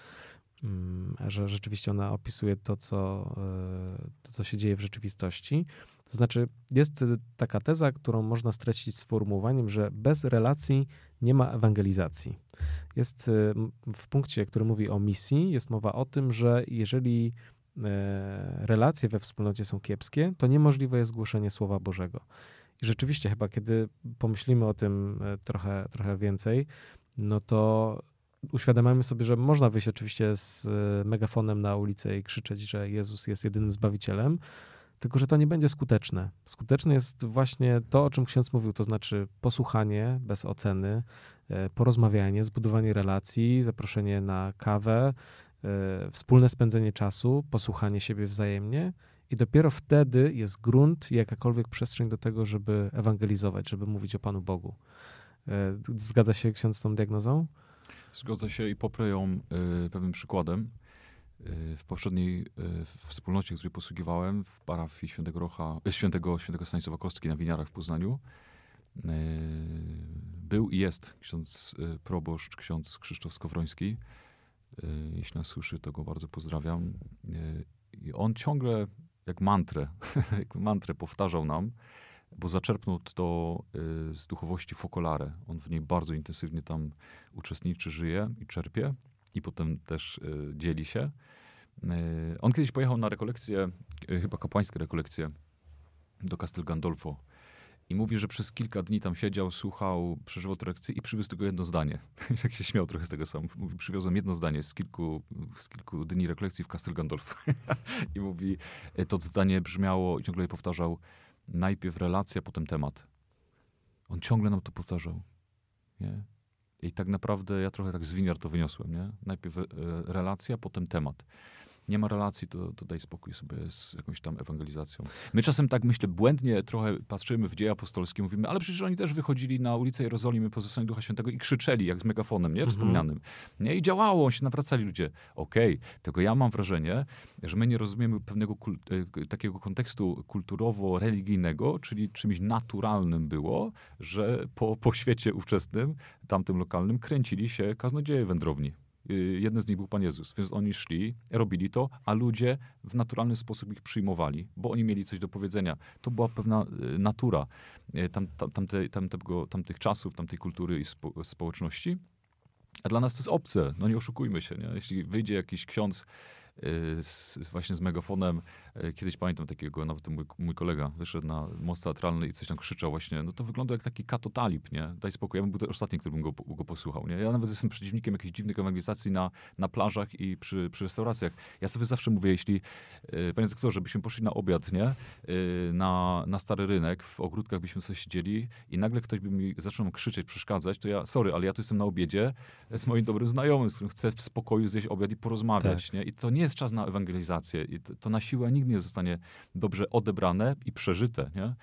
że rzeczywiście ona opisuje to co, e, to, co się dzieje w rzeczywistości. To znaczy, jest e, taka teza, którą można streścić sformułowaniem, że bez relacji nie ma ewangelizacji. Jest m- w punkcie, który mówi o misji, jest mowa o tym, że jeżeli e, relacje we wspólnocie są kiepskie, to niemożliwe jest głoszenie Słowa Bożego. I rzeczywiście, chyba kiedy pomyślimy o tym e, trochę, trochę więcej, no to uświadamiamy sobie, że można wyjść oczywiście z e, megafonem na ulicę i krzyczeć, że Jezus jest jedynym zbawicielem, tylko że to nie będzie skuteczne. Skuteczne jest właśnie to, o czym ksiądz mówił, to znaczy posłuchanie bez oceny, e, porozmawianie, zbudowanie relacji, zaproszenie na kawę, e, wspólne spędzenie czasu, posłuchanie siebie wzajemnie i dopiero wtedy jest grunt i jakakolwiek przestrzeń do tego, żeby ewangelizować, żeby mówić o Panu Bogu. Zgadza się ksiądz z tą diagnozą? Zgodzę się i poprę ją y, pewnym przykładem. Y, w poprzedniej y, wspólnocie, której posługiwałem, w parafii Świętego, Rocha, y, Świętego, Świętego Stanisława Kostki na Winiarach w Poznaniu, był i jest ksiądz proboszcz, ksiądz Krzysztof Skowroński. Jeśli nas słyszy, to go bardzo pozdrawiam. I on ciągle jak mantrę, *laughs* jak mantrę powtarzał nam, bo zaczerpnął to y, z duchowości Focolare. On w niej bardzo intensywnie tam uczestniczy, żyje i czerpie i potem też y, dzieli się. Y, on kiedyś pojechał na rekolekcję, chyba kapłańskie rekolekcje do Castel Gandolfo i mówi, że przez kilka dni tam siedział, słuchał, przeżywał tę lekcję i przywiózł tylko jedno zdanie. *laughs* Jak się śmiał trochę z tego sam. Mówi, przywiozłem jedno zdanie z kilku, z kilku dni rekolekcji w Castel Gandolfo. *laughs* I mówi, to zdanie brzmiało i ciągle je powtarzał, najpierw relacja, potem temat. On ciągle nam to powtarzał. Nie? I tak naprawdę ja trochę tak z winiar to wyniosłem. Nie? Najpierw e, relacja, potem temat. Nie ma relacji, to, to daj spokój sobie z jakąś tam ewangelizacją. My czasem tak, myślę, błędnie trochę patrzymy w dzieje apostolskie, mówimy, ale przecież oni też wychodzili na ulicę Jerozolimy po zesłaniu Ducha Świętego i krzyczeli, jak z megafonem, nie? Mhm. Wspomnianym. Nie? I działało, się nawracali ludzie. Okej, tylko ja mam wrażenie, że my nie rozumiemy pewnego e, takiego kontekstu kulturowo-religijnego, czyli czymś naturalnym było, że po, po świecie ówczesnym, tamtym lokalnym, kręcili się kaznodzieje wędrowni. Y, Jeden z nich był Pan Jezus, więc oni szli, robili to, a ludzie w naturalny sposób ich przyjmowali, bo oni mieli coś do powiedzenia. To była pewna y, natura y, tam, tam, tamte, tamtego, tamtych czasów, tamtej kultury i spo, społeczności. A dla nas to jest obce, no nie oszukujmy się. Nie? Jeśli wyjdzie jakiś ksiądz z, właśnie z megafonem, y, kiedyś pamiętam takiego, nawet mój, mój kolega wyszedł na most teatralny i coś tam krzyczał właśnie, no to wygląda jak taki katotalib, nie? Daj spokój, ja bym był ten ostatni, który bym go, go posłuchał, nie? Ja nawet jestem przeciwnikiem jakichś dziwnych ewangelizacji na, na plażach i przy, przy restauracjach. Ja sobie zawsze mówię, jeśli, y, panie doktorze, byśmy poszli na obiad, nie? Y, na, na stary rynek, w ogródkach byśmy sobie siedzieli i nagle ktoś by mi zaczął krzyczeć, przeszkadzać, to ja, sorry, ale ja tu jestem na obiedzie z moim dobrym znajomym, z którym chcę w spokoju zjeść obiad i porozmawiać, nie? I to nie jest czas na ewangelizację. I to, to na siłę nigdy nie zostanie dobrze odebrane i przeżyte, nie?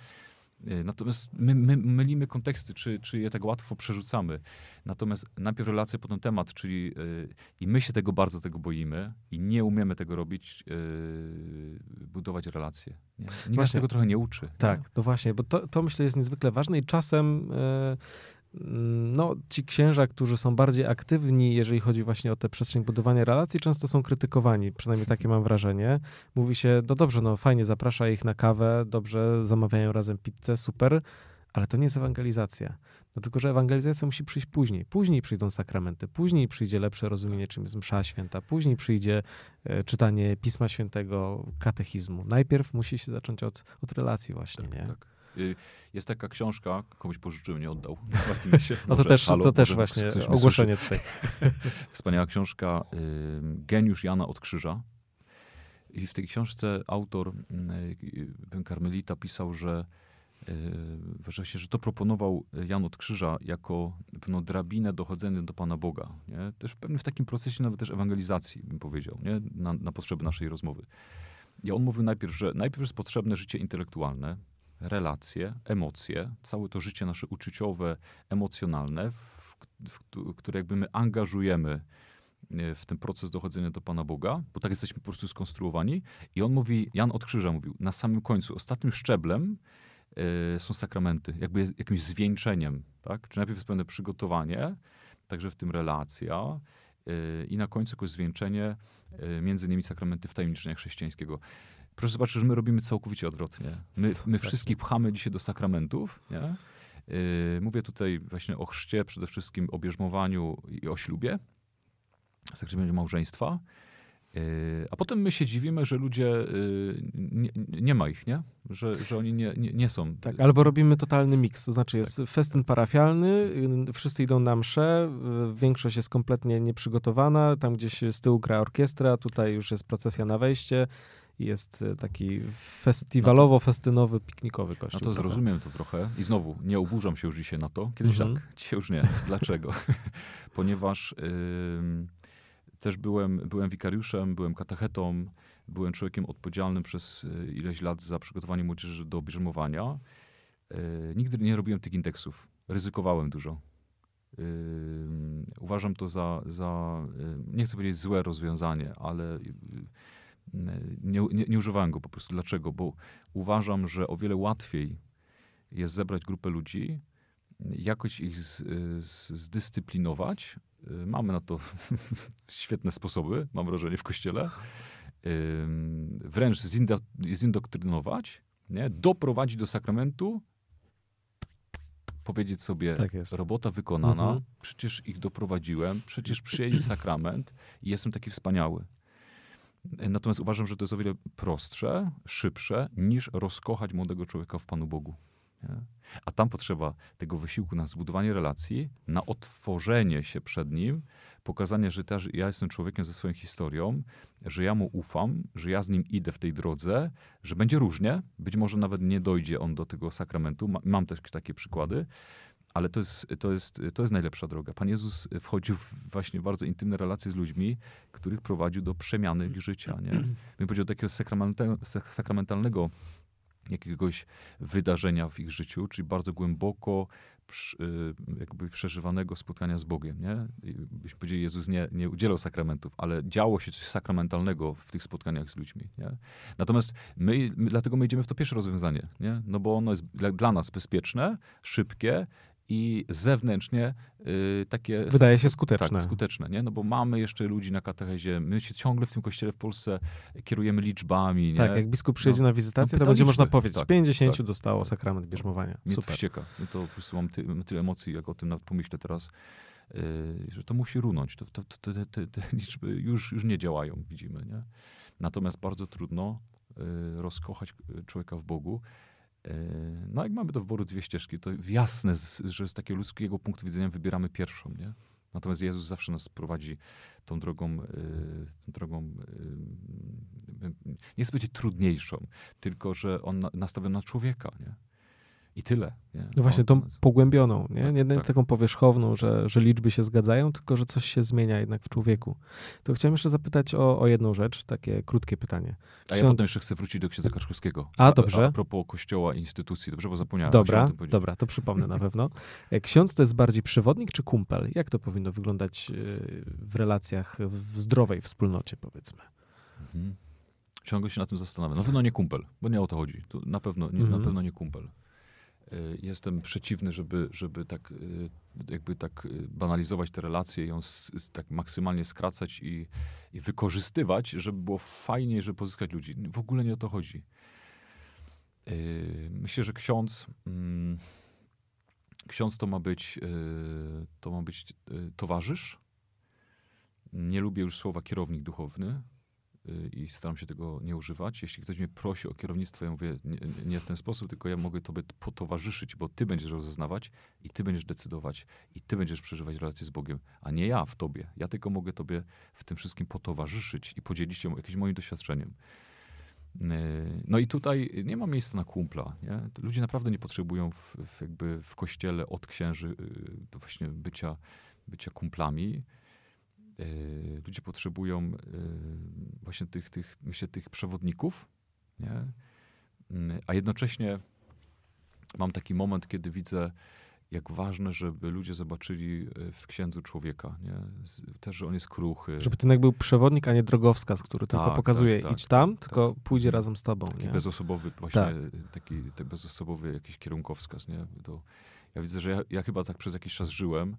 Y, Natomiast my, my mylimy konteksty, czy, czy je tak łatwo przerzucamy. Natomiast najpierw relacja, potem temat, czyli yy, i my się tego bardzo tego boimy i nie umiemy tego robić, yy, budować relacje. Nie? Nikt nas Właśnie. tego trochę nie uczy. nie? Tak, to właśnie, bo to, to myślę jest niezwykle ważne i czasem mm, no, ci księża, którzy są bardziej aktywni, jeżeli chodzi właśnie o tę przestrzeń budowania relacji, często są krytykowani, przynajmniej takie mam wrażenie. Mówi się, no dobrze, no fajnie, zaprasza ich na kawę, dobrze, zamawiają razem pizzę, super, ale to nie jest ewangelizacja. No tylko, że ewangelizacja musi przyjść później. Później przyjdą sakramenty, później przyjdzie lepsze rozumienie, czym jest msza święta, później przyjdzie e, czytanie Pisma Świętego, katechizmu. Najpierw musi się zacząć od, od relacji właśnie, Tak, nie? tak. Y, Jest taka książka, komuś pożyczyłem, nie oddał. *laughs* marginesie. No to też, halo, to też właśnie ogłoszenie tutaj. słyszy. *laughs* Wspaniała książka y, Geniusz Jana od Krzyża. I w tej książce autor, y, y, Karmelita, pisał, że się, że to proponował Jan od Krzyża jako pewną drabinę dochodzenia do Pana Boga. Nie? Też w pewnym w takim procesie nawet też ewangelizacji, bym powiedział, nie? Na, na potrzeby naszej rozmowy. I on mówił najpierw, że najpierw jest potrzebne życie intelektualne, relacje, emocje, całe to życie nasze uczuciowe, emocjonalne, w, w, które jakby my angażujemy e, w ten proces dochodzenia do Pana Boga, bo tak jesteśmy po prostu skonstruowani. I on mówi, Jan od Krzyża mówił, na samym końcu, ostatnim szczeblem e, są sakramenty, jakby jakimś zwieńczeniem, tak? Czy najpierw jest pewne przygotowanie, także w tym relacja e, i na końcu jakoś zwieńczenie, e, między innymi sakramenty wtajemniczenia chrześcijańskiego. Proszę zobaczyć, że my robimy całkowicie odwrotnie. My, *laughs* my wszystkich pchamy dzisiaj do sakramentów, nie? Yy, Mówię tutaj właśnie o chrzcie, przede wszystkim o bierzmowaniu i o ślubie, sakramencie małżeństwa. Yy, A potem my się dziwimy, że ludzie, yy, nie, nie ma ich, nie? Że, że oni nie, nie, nie są. Tak, albo robimy totalny miks, to znaczy jest Tak. festyn parafialny, y, wszyscy idą na mszę, y, większość jest kompletnie nieprzygotowana, tam gdzieś z tyłu gra orkiestra, tutaj już jest procesja na wejście, jest y, taki festiwalowo-festynowy, piknikowy kościół. No to zrozumiem to trochę. I znowu, nie oburzam się już dzisiaj na to. Kiedyś Mhm. tak, dzisiaj już nie. Dlaczego? *laughs* Ponieważ też byłem, byłem wikariuszem, byłem katechetą, byłem człowiekiem odpowiedzialnym przez y, ileś lat za przygotowanie młodzieży do bierzmowania. Y, nigdy nie robiłem tych indeksów. Ryzykowałem dużo. Uważam to za, za nie chcę powiedzieć złe rozwiązanie, ale y, nie, nie, nie używałem go po prostu. Dlaczego? Bo uważam, że o wiele łatwiej jest zebrać grupę ludzi, jakoś ich z, z, zdyscyplinować. Mamy na to *laughs* świetne sposoby, mam wrażenie, w kościele. Wręcz zindo, zindoktrynować, nie? doprowadzić do sakramentu, powiedzieć sobie, Tak robota wykonana, Mhm. przecież ich doprowadziłem, przecież przyjęli sakrament i jestem taki wspaniały. Natomiast uważam, że to jest o wiele prostsze, szybsze, niż rozkochać młodego człowieka w Panu Bogu. Nie? A tam potrzeba tego wysiłku na zbudowanie relacji, na otworzenie się przed nim, pokazanie, że też ja jestem człowiekiem ze swoją historią, że ja mu ufam, że ja z nim idę w tej drodze, że będzie różnie, być może nawet nie dojdzie on do tego sakramentu. Ma- Mam też takie przykłady, ale to jest, to, jest, to jest najlepsza droga. Pan Jezus wchodził w właśnie bardzo intymne relacje z ludźmi, których prowadził do przemiany ich życia. Nie? Bym powiedział, takiego sakramentalnego, sakramentalnego jakiegoś wydarzenia w ich życiu, czyli bardzo głęboko y, jakby przeżywanego spotkania z Bogiem. Nie? byśmy powiedzieli, Jezus nie, nie udzielał sakramentów, ale działo się coś sakramentalnego w tych spotkaniach z ludźmi. Nie? Natomiast my, my, dlatego my idziemy w to pierwsze rozwiązanie, nie? no bo ono jest dla, dla nas bezpieczne, szybkie i zewnętrznie y, takie... Wydaje się skuteczne. Tak, skuteczne, nie? No bo mamy jeszcze ludzi na katechezie, my się ciągle w tym kościele w Polsce kierujemy liczbami, nie? Tak, jak biskup przyjedzie no, na wizytację, no to będzie można powiedzieć, tak, 50 tak, dostało tak, sakrament bierzmowania. Mnie Super. to wścieka. No to po prostu mam, ty, mam tyle emocji, jak o tym nawet pomyślę teraz, yy, że to musi runąć. To, to, to, te, te, te liczby już, już nie działają, widzimy, nie? Natomiast bardzo trudno yy, rozkochać człowieka w Bogu, no jak mamy do wyboru dwie ścieżki, to jasne, że z takiego ludzkiego punktu widzenia wybieramy pierwszą, nie? Natomiast Jezus zawsze nas prowadzi tą drogą, e, tą drogą e, nie chcę powiedzieć trudniejszą, tylko że on nastawia na człowieka, nie? I tyle. Nie? No właśnie, tą pogłębioną, nie, tak, nie tak. taką powierzchowną, że, że liczby się zgadzają, tylko że coś się zmienia jednak w człowieku. To chciałem jeszcze zapytać o, o jedną rzecz, takie krótkie pytanie. A ja potem jeszcze chcę wrócić do księdza Kaczkowskiego. A, dobrze. A, a propos kościoła i instytucji, dobrze, bo zapomniałem. Dobra, dobra, to przypomnę na pewno. E, ksiądz to jest bardziej przewodnik czy kumpel? Jak to powinno wyglądać e, w relacjach w zdrowej wspólnocie, powiedzmy? Mhm. Ciągle się na tym zastanawiam. Na pewno nie kumpel, bo nie o to chodzi. To na pewno nie, mhm. na pewno nie kumpel. Y, jestem przeciwny, żeby, żeby tak, y, jakby tak y, banalizować te relacje, ją tak maksymalnie skracać i, i wykorzystywać, żeby było fajnie, żeby pozyskać ludzi. W ogóle nie o to chodzi. Myślę, że ksiądz, mm, ksiądz to ma być, to ma być towarzysz. Nie lubię już słowa kierownik duchowny, i staram się tego nie używać. Jeśli ktoś mnie prosi o kierownictwo, ja mówię nie, nie, w ten sposób, tylko ja mogę tobie potowarzyszyć, bo ty będziesz rozeznawać i ty będziesz decydować i ty będziesz przeżywać relacje z Bogiem, a nie ja w tobie. Ja tylko mogę tobie w tym wszystkim potowarzyszyć i podzielić się jakimś moim doświadczeniem. Y, no i tutaj nie ma miejsca na kumpla. Nie? Ludzie naprawdę nie potrzebują w, w jakby w kościele od księży y, właśnie bycia, bycia kumplami Y, ludzie potrzebują y, właśnie tych, tych, myślę, tych przewodników, nie? Y, a jednocześnie mam taki moment, kiedy widzę, jak ważne, żeby ludzie zobaczyli w księdzu człowieka, nie? Też, że on jest kruchy. Żeby ten jak był przewodnik, a nie drogowskaz, który tak, tylko pokazuje, tak, tak, idź tam, tak, tylko tak. pójdzie razem z tobą. Taki nie? bezosobowy, właśnie tak. taki, taki bezosobowy jakiś kierunkowskaz, nie? To ja widzę, że ja, ja chyba tak przez jakiś czas żyłem,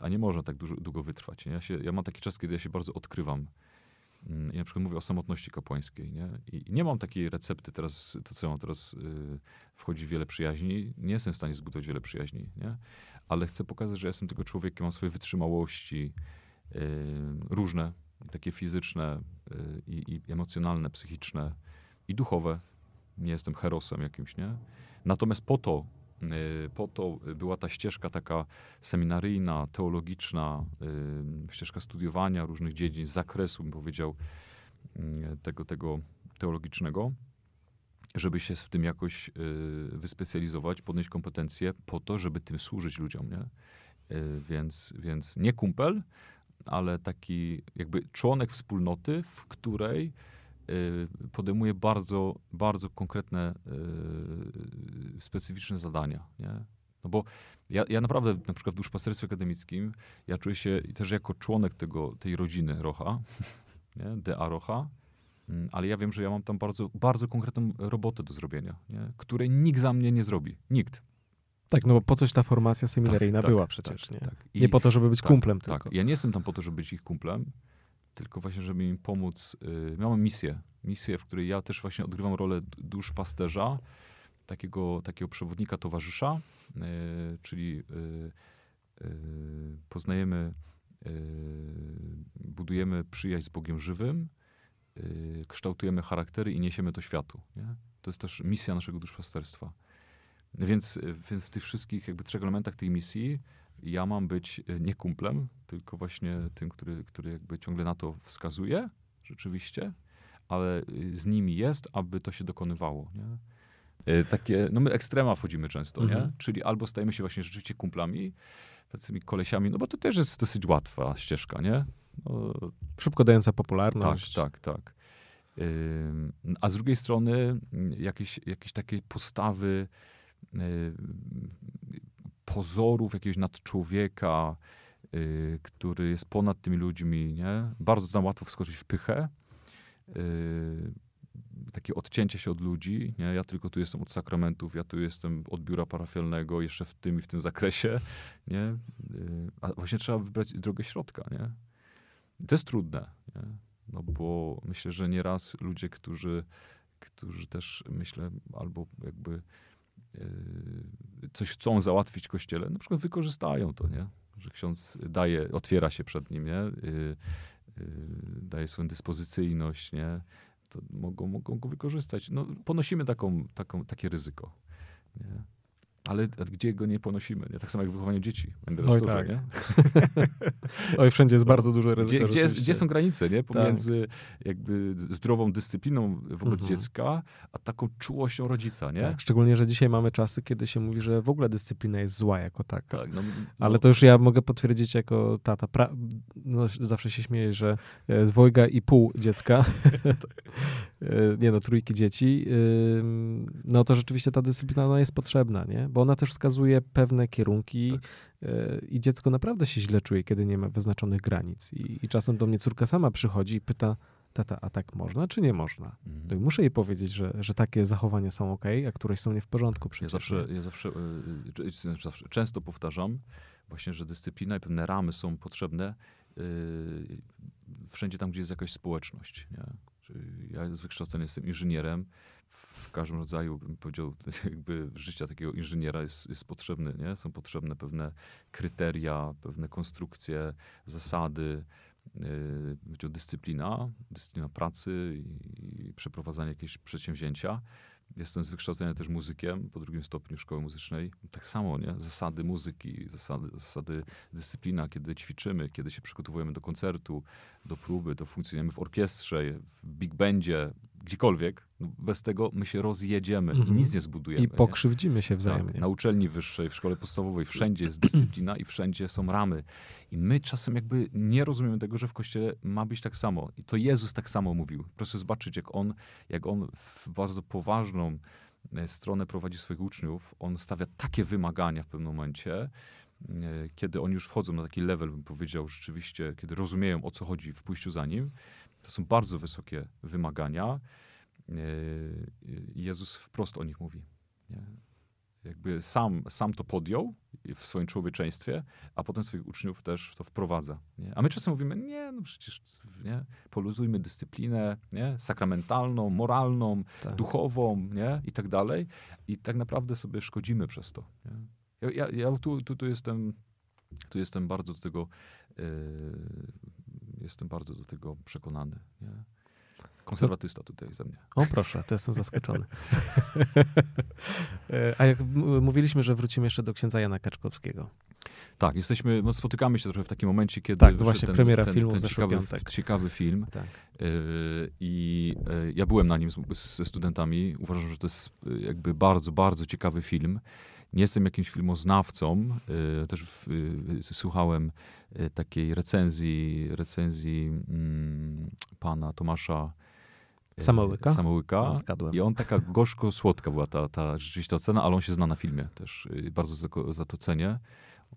a nie można tak dużo, długo wytrwać. Ja, się, ja mam taki czas, kiedy ja się bardzo odkrywam. Mm, I na przykład mówię o samotności kapłańskiej. Nie? I nie mam takiej recepty teraz, to co ja mam teraz, yy, wchodzi wiele przyjaźni. Nie jestem w stanie zbudować wiele przyjaźni, nie? ale chcę pokazać, że jestem tego człowiekiem, mam swoje wytrzymałości yy, różne, takie fizyczne yy, i emocjonalne, psychiczne i duchowe. Nie jestem herosem jakimś, nie? Natomiast po to po to była ta ścieżka taka seminaryjna, teologiczna, y, ścieżka studiowania różnych dziedzin, zakresu, bym powiedział, y, tego, tego teologicznego, żeby się w tym jakoś wyspecjalizować, podnieść kompetencje po to, żeby tym służyć ludziom, nie? Więc, więc nie kumpel, ale taki jakby członek wspólnoty, w której Y, podejmuje bardzo, bardzo konkretne, y, specyficzne zadania. Nie? No bo ja, ja naprawdę na przykład w duszpasterstwie akademickim, ja czuję się też jako członek tego, tej rodziny Rocha, *laughs* nie? DA Rocha, mm, ale ja wiem, że ja mam tam bardzo, bardzo konkretną robotę do zrobienia, nie? której nikt za mnie nie zrobi. Nikt. Tak, no bo po coś ta formacja seminaryjna tak, była tak, przecież, tak, nie? Tak. I, nie po to, żeby być tak, kumplem tak. tylko. Ja nie jestem tam po to, żeby być ich kumplem, tylko właśnie, żeby im pomóc. Yy, miałem misję, misję, w której ja też właśnie odgrywam rolę dusz pasterza, takiego, takiego przewodnika, towarzysza, yy, czyli yy, poznajemy, budujemy przyjaźń z Bogiem żywym, kształtujemy charaktery i niesiemy to światu. Nie? To jest też misja naszego duszpasterstwa. Więc, więc w tych wszystkich jakby trzech elementach tej misji ja mam być e, nie kumplem, tylko właśnie tym, który, który jakby ciągle na to wskazuje, rzeczywiście, ale y, z nimi jest, aby to się dokonywało. Nie? E, takie, no my ekstrema wchodzimy często, Mhm. nie? Czyli albo stajemy się właśnie rzeczywiście kumplami, tacymi kolesiami, no bo to też jest dosyć łatwa ścieżka, nie? No, Szybko dająca tak, popularność. tak, tak. Ym, A z drugiej strony jakieś, jakieś takie postawy pozorów jakiegoś nadczłowieka, y, który jest ponad tymi ludźmi, nie? Bardzo tam łatwo wskoczyć w pychę. Y, Takie odcięcie się od ludzi, nie? Ja tylko tu jestem od sakramentów, ja tu jestem od biura parafialnego, jeszcze w tym i w tym zakresie, nie? Y, A właśnie trzeba wybrać drogę środka, nie? To jest trudne, nie? No bo myślę, że nieraz ludzie, którzy, którzy też myślę, albo jakby coś chcą załatwić kościele, na przykład wykorzystają to, nie? Że ksiądz daje, otwiera się przed nim, nie? Yy, yy, daje swoją dyspozycyjność, nie? To mogą, mogą go wykorzystać. No, ponosimy taką, taką, takie ryzyko, nie? Ale gdzie go nie ponosimy, nie? Tak samo jak wychowanie dzieci. Będę Oj, dużo, tak. nie? *laughs* Oj, wszędzie jest bardzo duże ryzyko. Gdzie, gdzie, gdzie są granice, nie? Pomiędzy jakby zdrową dyscypliną wobec Mhm. dziecka, a taką czułością rodzica, nie? Tak, szczególnie, że dzisiaj mamy czasy, kiedy się mówi, że w ogóle dyscyplina jest zła jako taka. Tak, no, no, Ale to już ja mogę potwierdzić jako tata. Pra... No, zawsze się śmieję, że e, dwojga i pół dziecka, *laughs* nie no, trójki dzieci, no to rzeczywiście ta dyscyplina ona jest potrzebna, nie? Bo ona też wskazuje pewne kierunki e, i dziecko naprawdę się źle czuje, kiedy nie ma wyznaczonych granic. I, I czasem do mnie córka sama przychodzi i pyta, tata, a tak można, czy nie można? Mhm. To i muszę jej powiedzieć, że, że takie zachowania są ok, a któreś są nie w porządku Ja przecież. zawsze, ja zawsze, y, czy- czy znaczy zawsze często powtarzam właśnie, że dyscyplina i pewne ramy są potrzebne y, wszędzie tam, gdzie jest jakaś społeczność. Nie? Ja z wykształcenia jestem inżynierem. W każdym rodzaju, bym powiedział, *laughs* jakby życia takiego inżyniera jest, jest potrzebny, nie? Są potrzebne pewne kryteria, pewne konstrukcje, zasady, yy, dyscyplina, dyscyplina pracy i, i przeprowadzanie jakiegoś przedsięwzięcia. Jestem z wykształcenia też muzykiem po drugim stopniu szkoły muzycznej. Tak samo, nie? Zasady muzyki, zasady, zasady dyscyplina, kiedy ćwiczymy, kiedy się przygotowujemy do koncertu, do próby, do funkcjonujemy w orkiestrze, w big bandzie, gdziekolwiek. No bez tego my się rozjedziemy i Mhm. nic nie zbudujemy. I nie? pokrzywdzimy się wzajemnie. Tak, na uczelni wyższej, w szkole podstawowej, wszędzie jest dyscyplina i wszędzie są ramy. I my czasem jakby nie rozumiemy tego, że w kościele ma być tak samo. I to Jezus tak samo mówił. Proszę zobaczyć, jak on, jak on w bardzo poważną e, stronę prowadzi swoich uczniów. On stawia takie wymagania w pewnym momencie, e, kiedy oni już wchodzą na taki level, bym powiedział, rzeczywiście, kiedy rozumieją, o co chodzi w pójściu za nim. To są bardzo wysokie wymagania. E, Jezus wprost o nich mówi. Nie? Jakby sam, sam to podjął w swoim człowieczeństwie, a potem swoich uczniów też w to wprowadza. Nie? A my czasem mówimy, nie, no przecież nie? poluzujmy dyscyplinę nie? sakramentalną, moralną, Tak. duchową nie? i tak dalej. I tak naprawdę sobie szkodzimy przez to. Ja, ja, ja tu, tu, tu jestem tu jestem bardzo do tego yy, jestem bardzo do tego przekonany. Nie? Konserwatysta tutaj ze mnie. O proszę, to jestem zaskoczony. *laughs* E, A jak mówiliśmy, że wrócimy jeszcze do księdza Jana Kaczkowskiego. Tak, jesteśmy, no spotykamy się trochę w takim momencie, kiedy Tak, właśnie, premiera filmu w zeszły ciekawy, piątek. ciekawy film. Tak. Yy, I yy, ja byłem na nim z- ze studentami. Uważam, że to jest jakby bardzo, bardzo ciekawy film. Nie jestem jakimś filmoznawcą. Yy, też w, yy, słuchałem yy, takiej recenzji, recenzji mm, pana Tomasza Samołyka? Samołyka. Zgadłem. I on taka gorzko-słodka była ta, ta rzeczywista ocena, ale on się zna na filmie też. Bardzo za, za to cenię.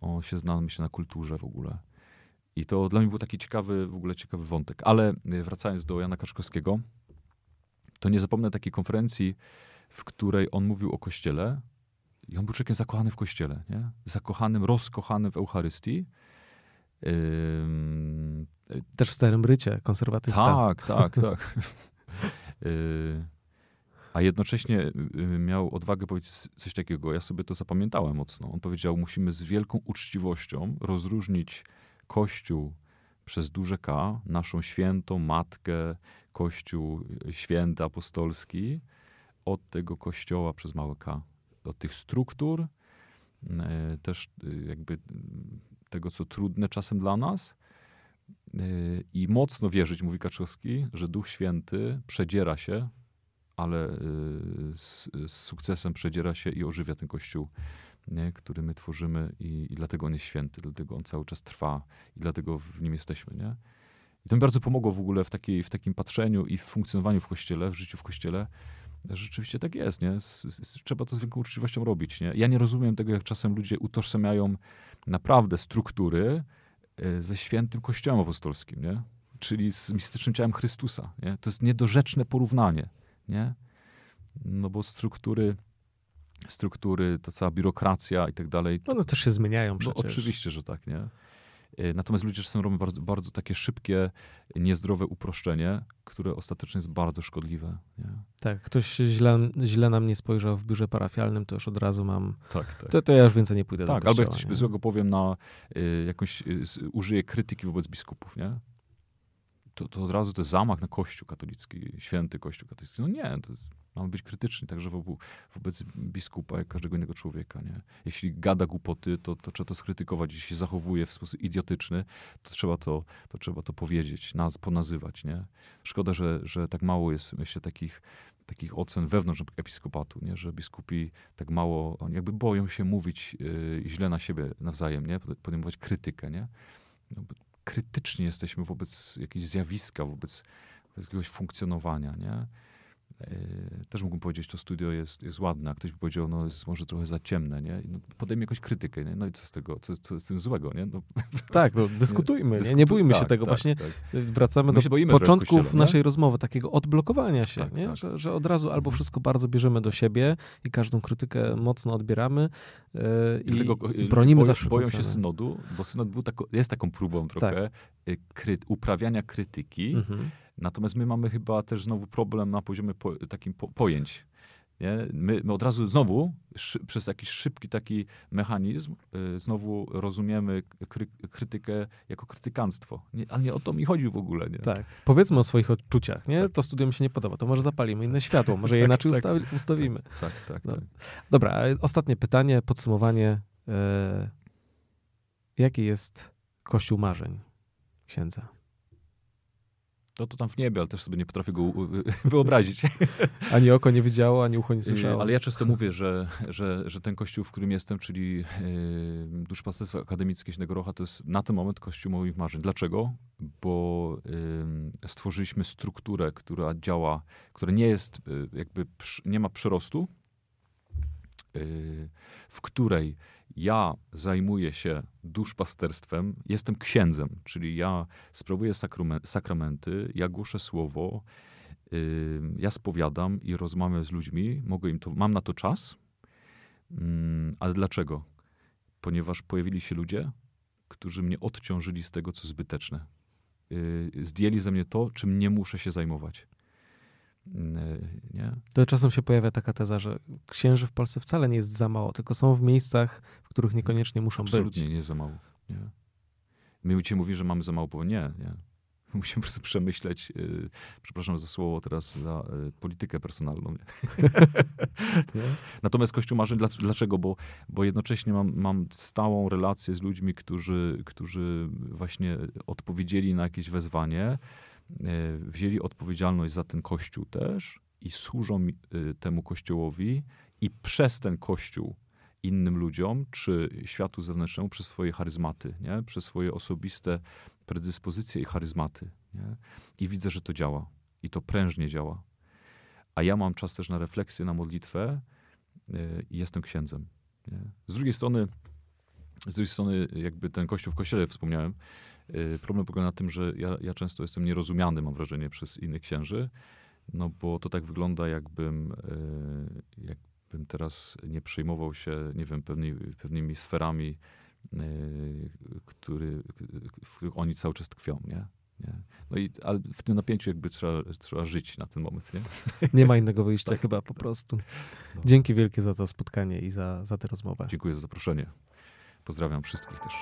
On się zna, myślę, na kulturze w ogóle. I to dla mnie był taki ciekawy, w ogóle ciekawy wątek. Ale y, wracając do Jana Kaczkowskiego, to nie zapomnę takiej konferencji, w której on mówił o Kościele. I on był człowiekiem zakochany w Kościele, nie? Zakochanym, rozkochanym w Eucharystii. Ym, Też w Starym Brycie, konserwatysta. tak, tak, tak. *laughs* Y, A jednocześnie y, miał odwagę powiedzieć coś takiego, ja sobie to zapamiętałem mocno. On powiedział, musimy z wielką uczciwością rozróżnić Kościół przez duże K, naszą świętą matkę, Kościół y, święty apostolski, od tego Kościoła przez małe K. Od tych struktur, y, też y, jakby tego, co trudne czasem dla nas, Yy, i mocno wierzyć, mówi Kaczowski, że Duch Święty przedziera się ale z, z sukcesem przedziera się i ożywia ten kościół, nie? który my tworzymy i, i dlatego on jest święty, dlatego on cały czas trwa i dlatego w nim jesteśmy. Nie? I to mi bardzo pomogło w ogóle w, takiej, w takim patrzeniu i w funkcjonowaniu w kościele, w życiu w kościele. Rzeczywiście tak jest, nie? Trzeba to z wielką uczciwością robić, nie? Ja nie rozumiem tego, jak czasem ludzie utożsamiają naprawdę struktury y, ze świętym kościołem apostolskim, nie? Czyli z mistycznym ciałem Chrystusa, nie? To jest niedorzeczne porównanie, nie? No bo struktury, struktury, ta cała biurokracja i tak dalej. No, no też się zmieniają No, przecież. oczywiście, że tak, nie? Y, Natomiast ludzie czasem robią bardzo, bardzo takie szybkie, niezdrowe uproszczenie, które ostatecznie jest bardzo szkodliwe. Nie? Tak, ktoś źle, źle na mnie spojrzał w biurze parafialnym, to już od razu mam. Tak, tak. To, to ja już więcej nie pójdę Tak, do albo jak kościoła. coś nie? złego powiem na y, jakąś, y, użyję krytyki wobec biskupów, nie? To, to od razu to jest zamach na Kościół katolicki, święty Kościół katolicki. No nie, to jest, mamy być krytyczni także wobec, wobec biskupa, jak każdego innego człowieka, nie? Jeśli gada głupoty, to, to trzeba to skrytykować. Jeśli się zachowuje w sposób idiotyczny, to trzeba to, to, trzeba to powiedzieć, naz, ponazywać, nie? Szkoda, że, że tak mało jest, myślę, takich, takich ocen wewnątrz episkopatu, nie? że biskupi tak mało, oni jakby boją się mówić y, źle na siebie nawzajem, nie? podejmować krytykę. Nie? No, krytyczni jesteśmy wobec jakiegoś zjawiska, wobec, wobec jakiegoś funkcjonowania. Nie? Y, Też mógłbym powiedzieć, to studio jest, jest ładne, a ktoś by powiedział, no jest może trochę za ciemne, nie? I No, podejmie jakąś krytykę, nie? no i co z tego, co, co z tym złego, nie? No, *laughs* Tak, no, dyskutujmy, nie, dyskutuj- nie bójmy się tak, tego. tak, Właśnie tak. wracamy My do się początków nie? naszej rozmowy, takiego odblokowania się, Tak, nie? tak. Że, że od razu albo wszystko bardzo bierzemy do siebie i każdą krytykę mocno odbieramy yy, i, Dlatego i ludzie bronimy boją, zawsze boją się synodu, bo synod był tako, jest taką próbą trochę y, kry, uprawiania krytyki. Mhm. Natomiast my mamy chyba też znowu problem na poziomie po, takim po, pojęć. Nie? My, my od razu znowu szy, przez jakiś szybki taki mechanizm y, znowu rozumiemy kry, krytykę jako krytykanstwo. Nie, ale nie o to mi chodzi w ogóle. Nie? Tak. Powiedzmy o swoich odczuciach, nie? Tak. To studio mi się nie podoba, to może zapalimy inne światło, może je Tak, inaczej tak. ustawi- ustawimy. Tak, tak, No. tak. Dobra, a ostatnie pytanie, podsumowanie. E, jaki jest kościół marzeń księdza? No to tam w niebie, ale też sobie nie potrafię go *laughs* wyobrazić. *laughs* Ani oko nie widziało, ani ucho nie słyszało. Yy, Ale ja często mówię, że, że, że ten kościół, w którym jestem, czyli yy, Duszpasterstwo Akademickie Śnego Rocha, to jest na ten moment kościół moich marzeń. Dlaczego? Bo yy, stworzyliśmy strukturę, która działa, która nie jest, yy, jakby, przy, nie ma przyrostu, w której ja zajmuję się duszpasterstwem, jestem księdzem, czyli ja sprawuję sakrame- sakramenty, ja głoszę słowo, Yy, ja spowiadam i rozmawiam z ludźmi, mogę im to, mam na to czas, Mm, ale dlaczego? Ponieważ pojawili się ludzie, którzy mnie odciążyli z tego, co zbyteczne. Yy, Zdjęli ze mnie to, czym nie muszę się zajmować. Nie? To czasem się pojawia taka teza, że księży w Polsce wcale nie jest za mało, tylko są w miejscach, w których niekoniecznie muszą Absolutnie być. nie jest za mało. Nie? My ci mówi, że mamy za mało, bo nie, nie. *laughs* Musimy po prostu przemyśleć, yy, przepraszam za słowo teraz, za yy, politykę personalną. Nie? *laughs* nie? Natomiast Kościół dlac- dlaczego? Bo, bo jednocześnie mam, mam stałą relację z ludźmi, którzy, którzy właśnie odpowiedzieli na jakieś wezwanie, wzięli odpowiedzialność za ten Kościół też i służą yy, temu Kościołowi i przez ten Kościół innym ludziom, czy światu zewnętrznemu przez swoje charyzmaty, nie? przez swoje osobiste predyspozycje i charyzmaty. Nie? I widzę, że to działa. I to prężnie działa. A ja mam czas też na refleksję, na modlitwę i jestem księdzem. Nie? Z drugiej strony, z drugiej strony, jakby ten kościół w kościele wspomniałem, problem polega na tym, że ja, ja często jestem nierozumiany, mam wrażenie, przez innych księży, no bo to tak wygląda, jakbym, yy, jakbym teraz nie przejmował się, nie wiem, pewnymi, pewnymi sferami, yy, który, w których oni cały czas tkwią, nie? nie? No i, ale w tym napięciu jakby trzeba, trzeba żyć na ten moment, nie? *laughs* Nie ma innego wyjścia Tak, chyba tak, po tak. prostu. No. Dzięki wielkie za to spotkanie i za, za tę rozmowę. Dziękuję za zaproszenie. Pozdrawiam wszystkich też.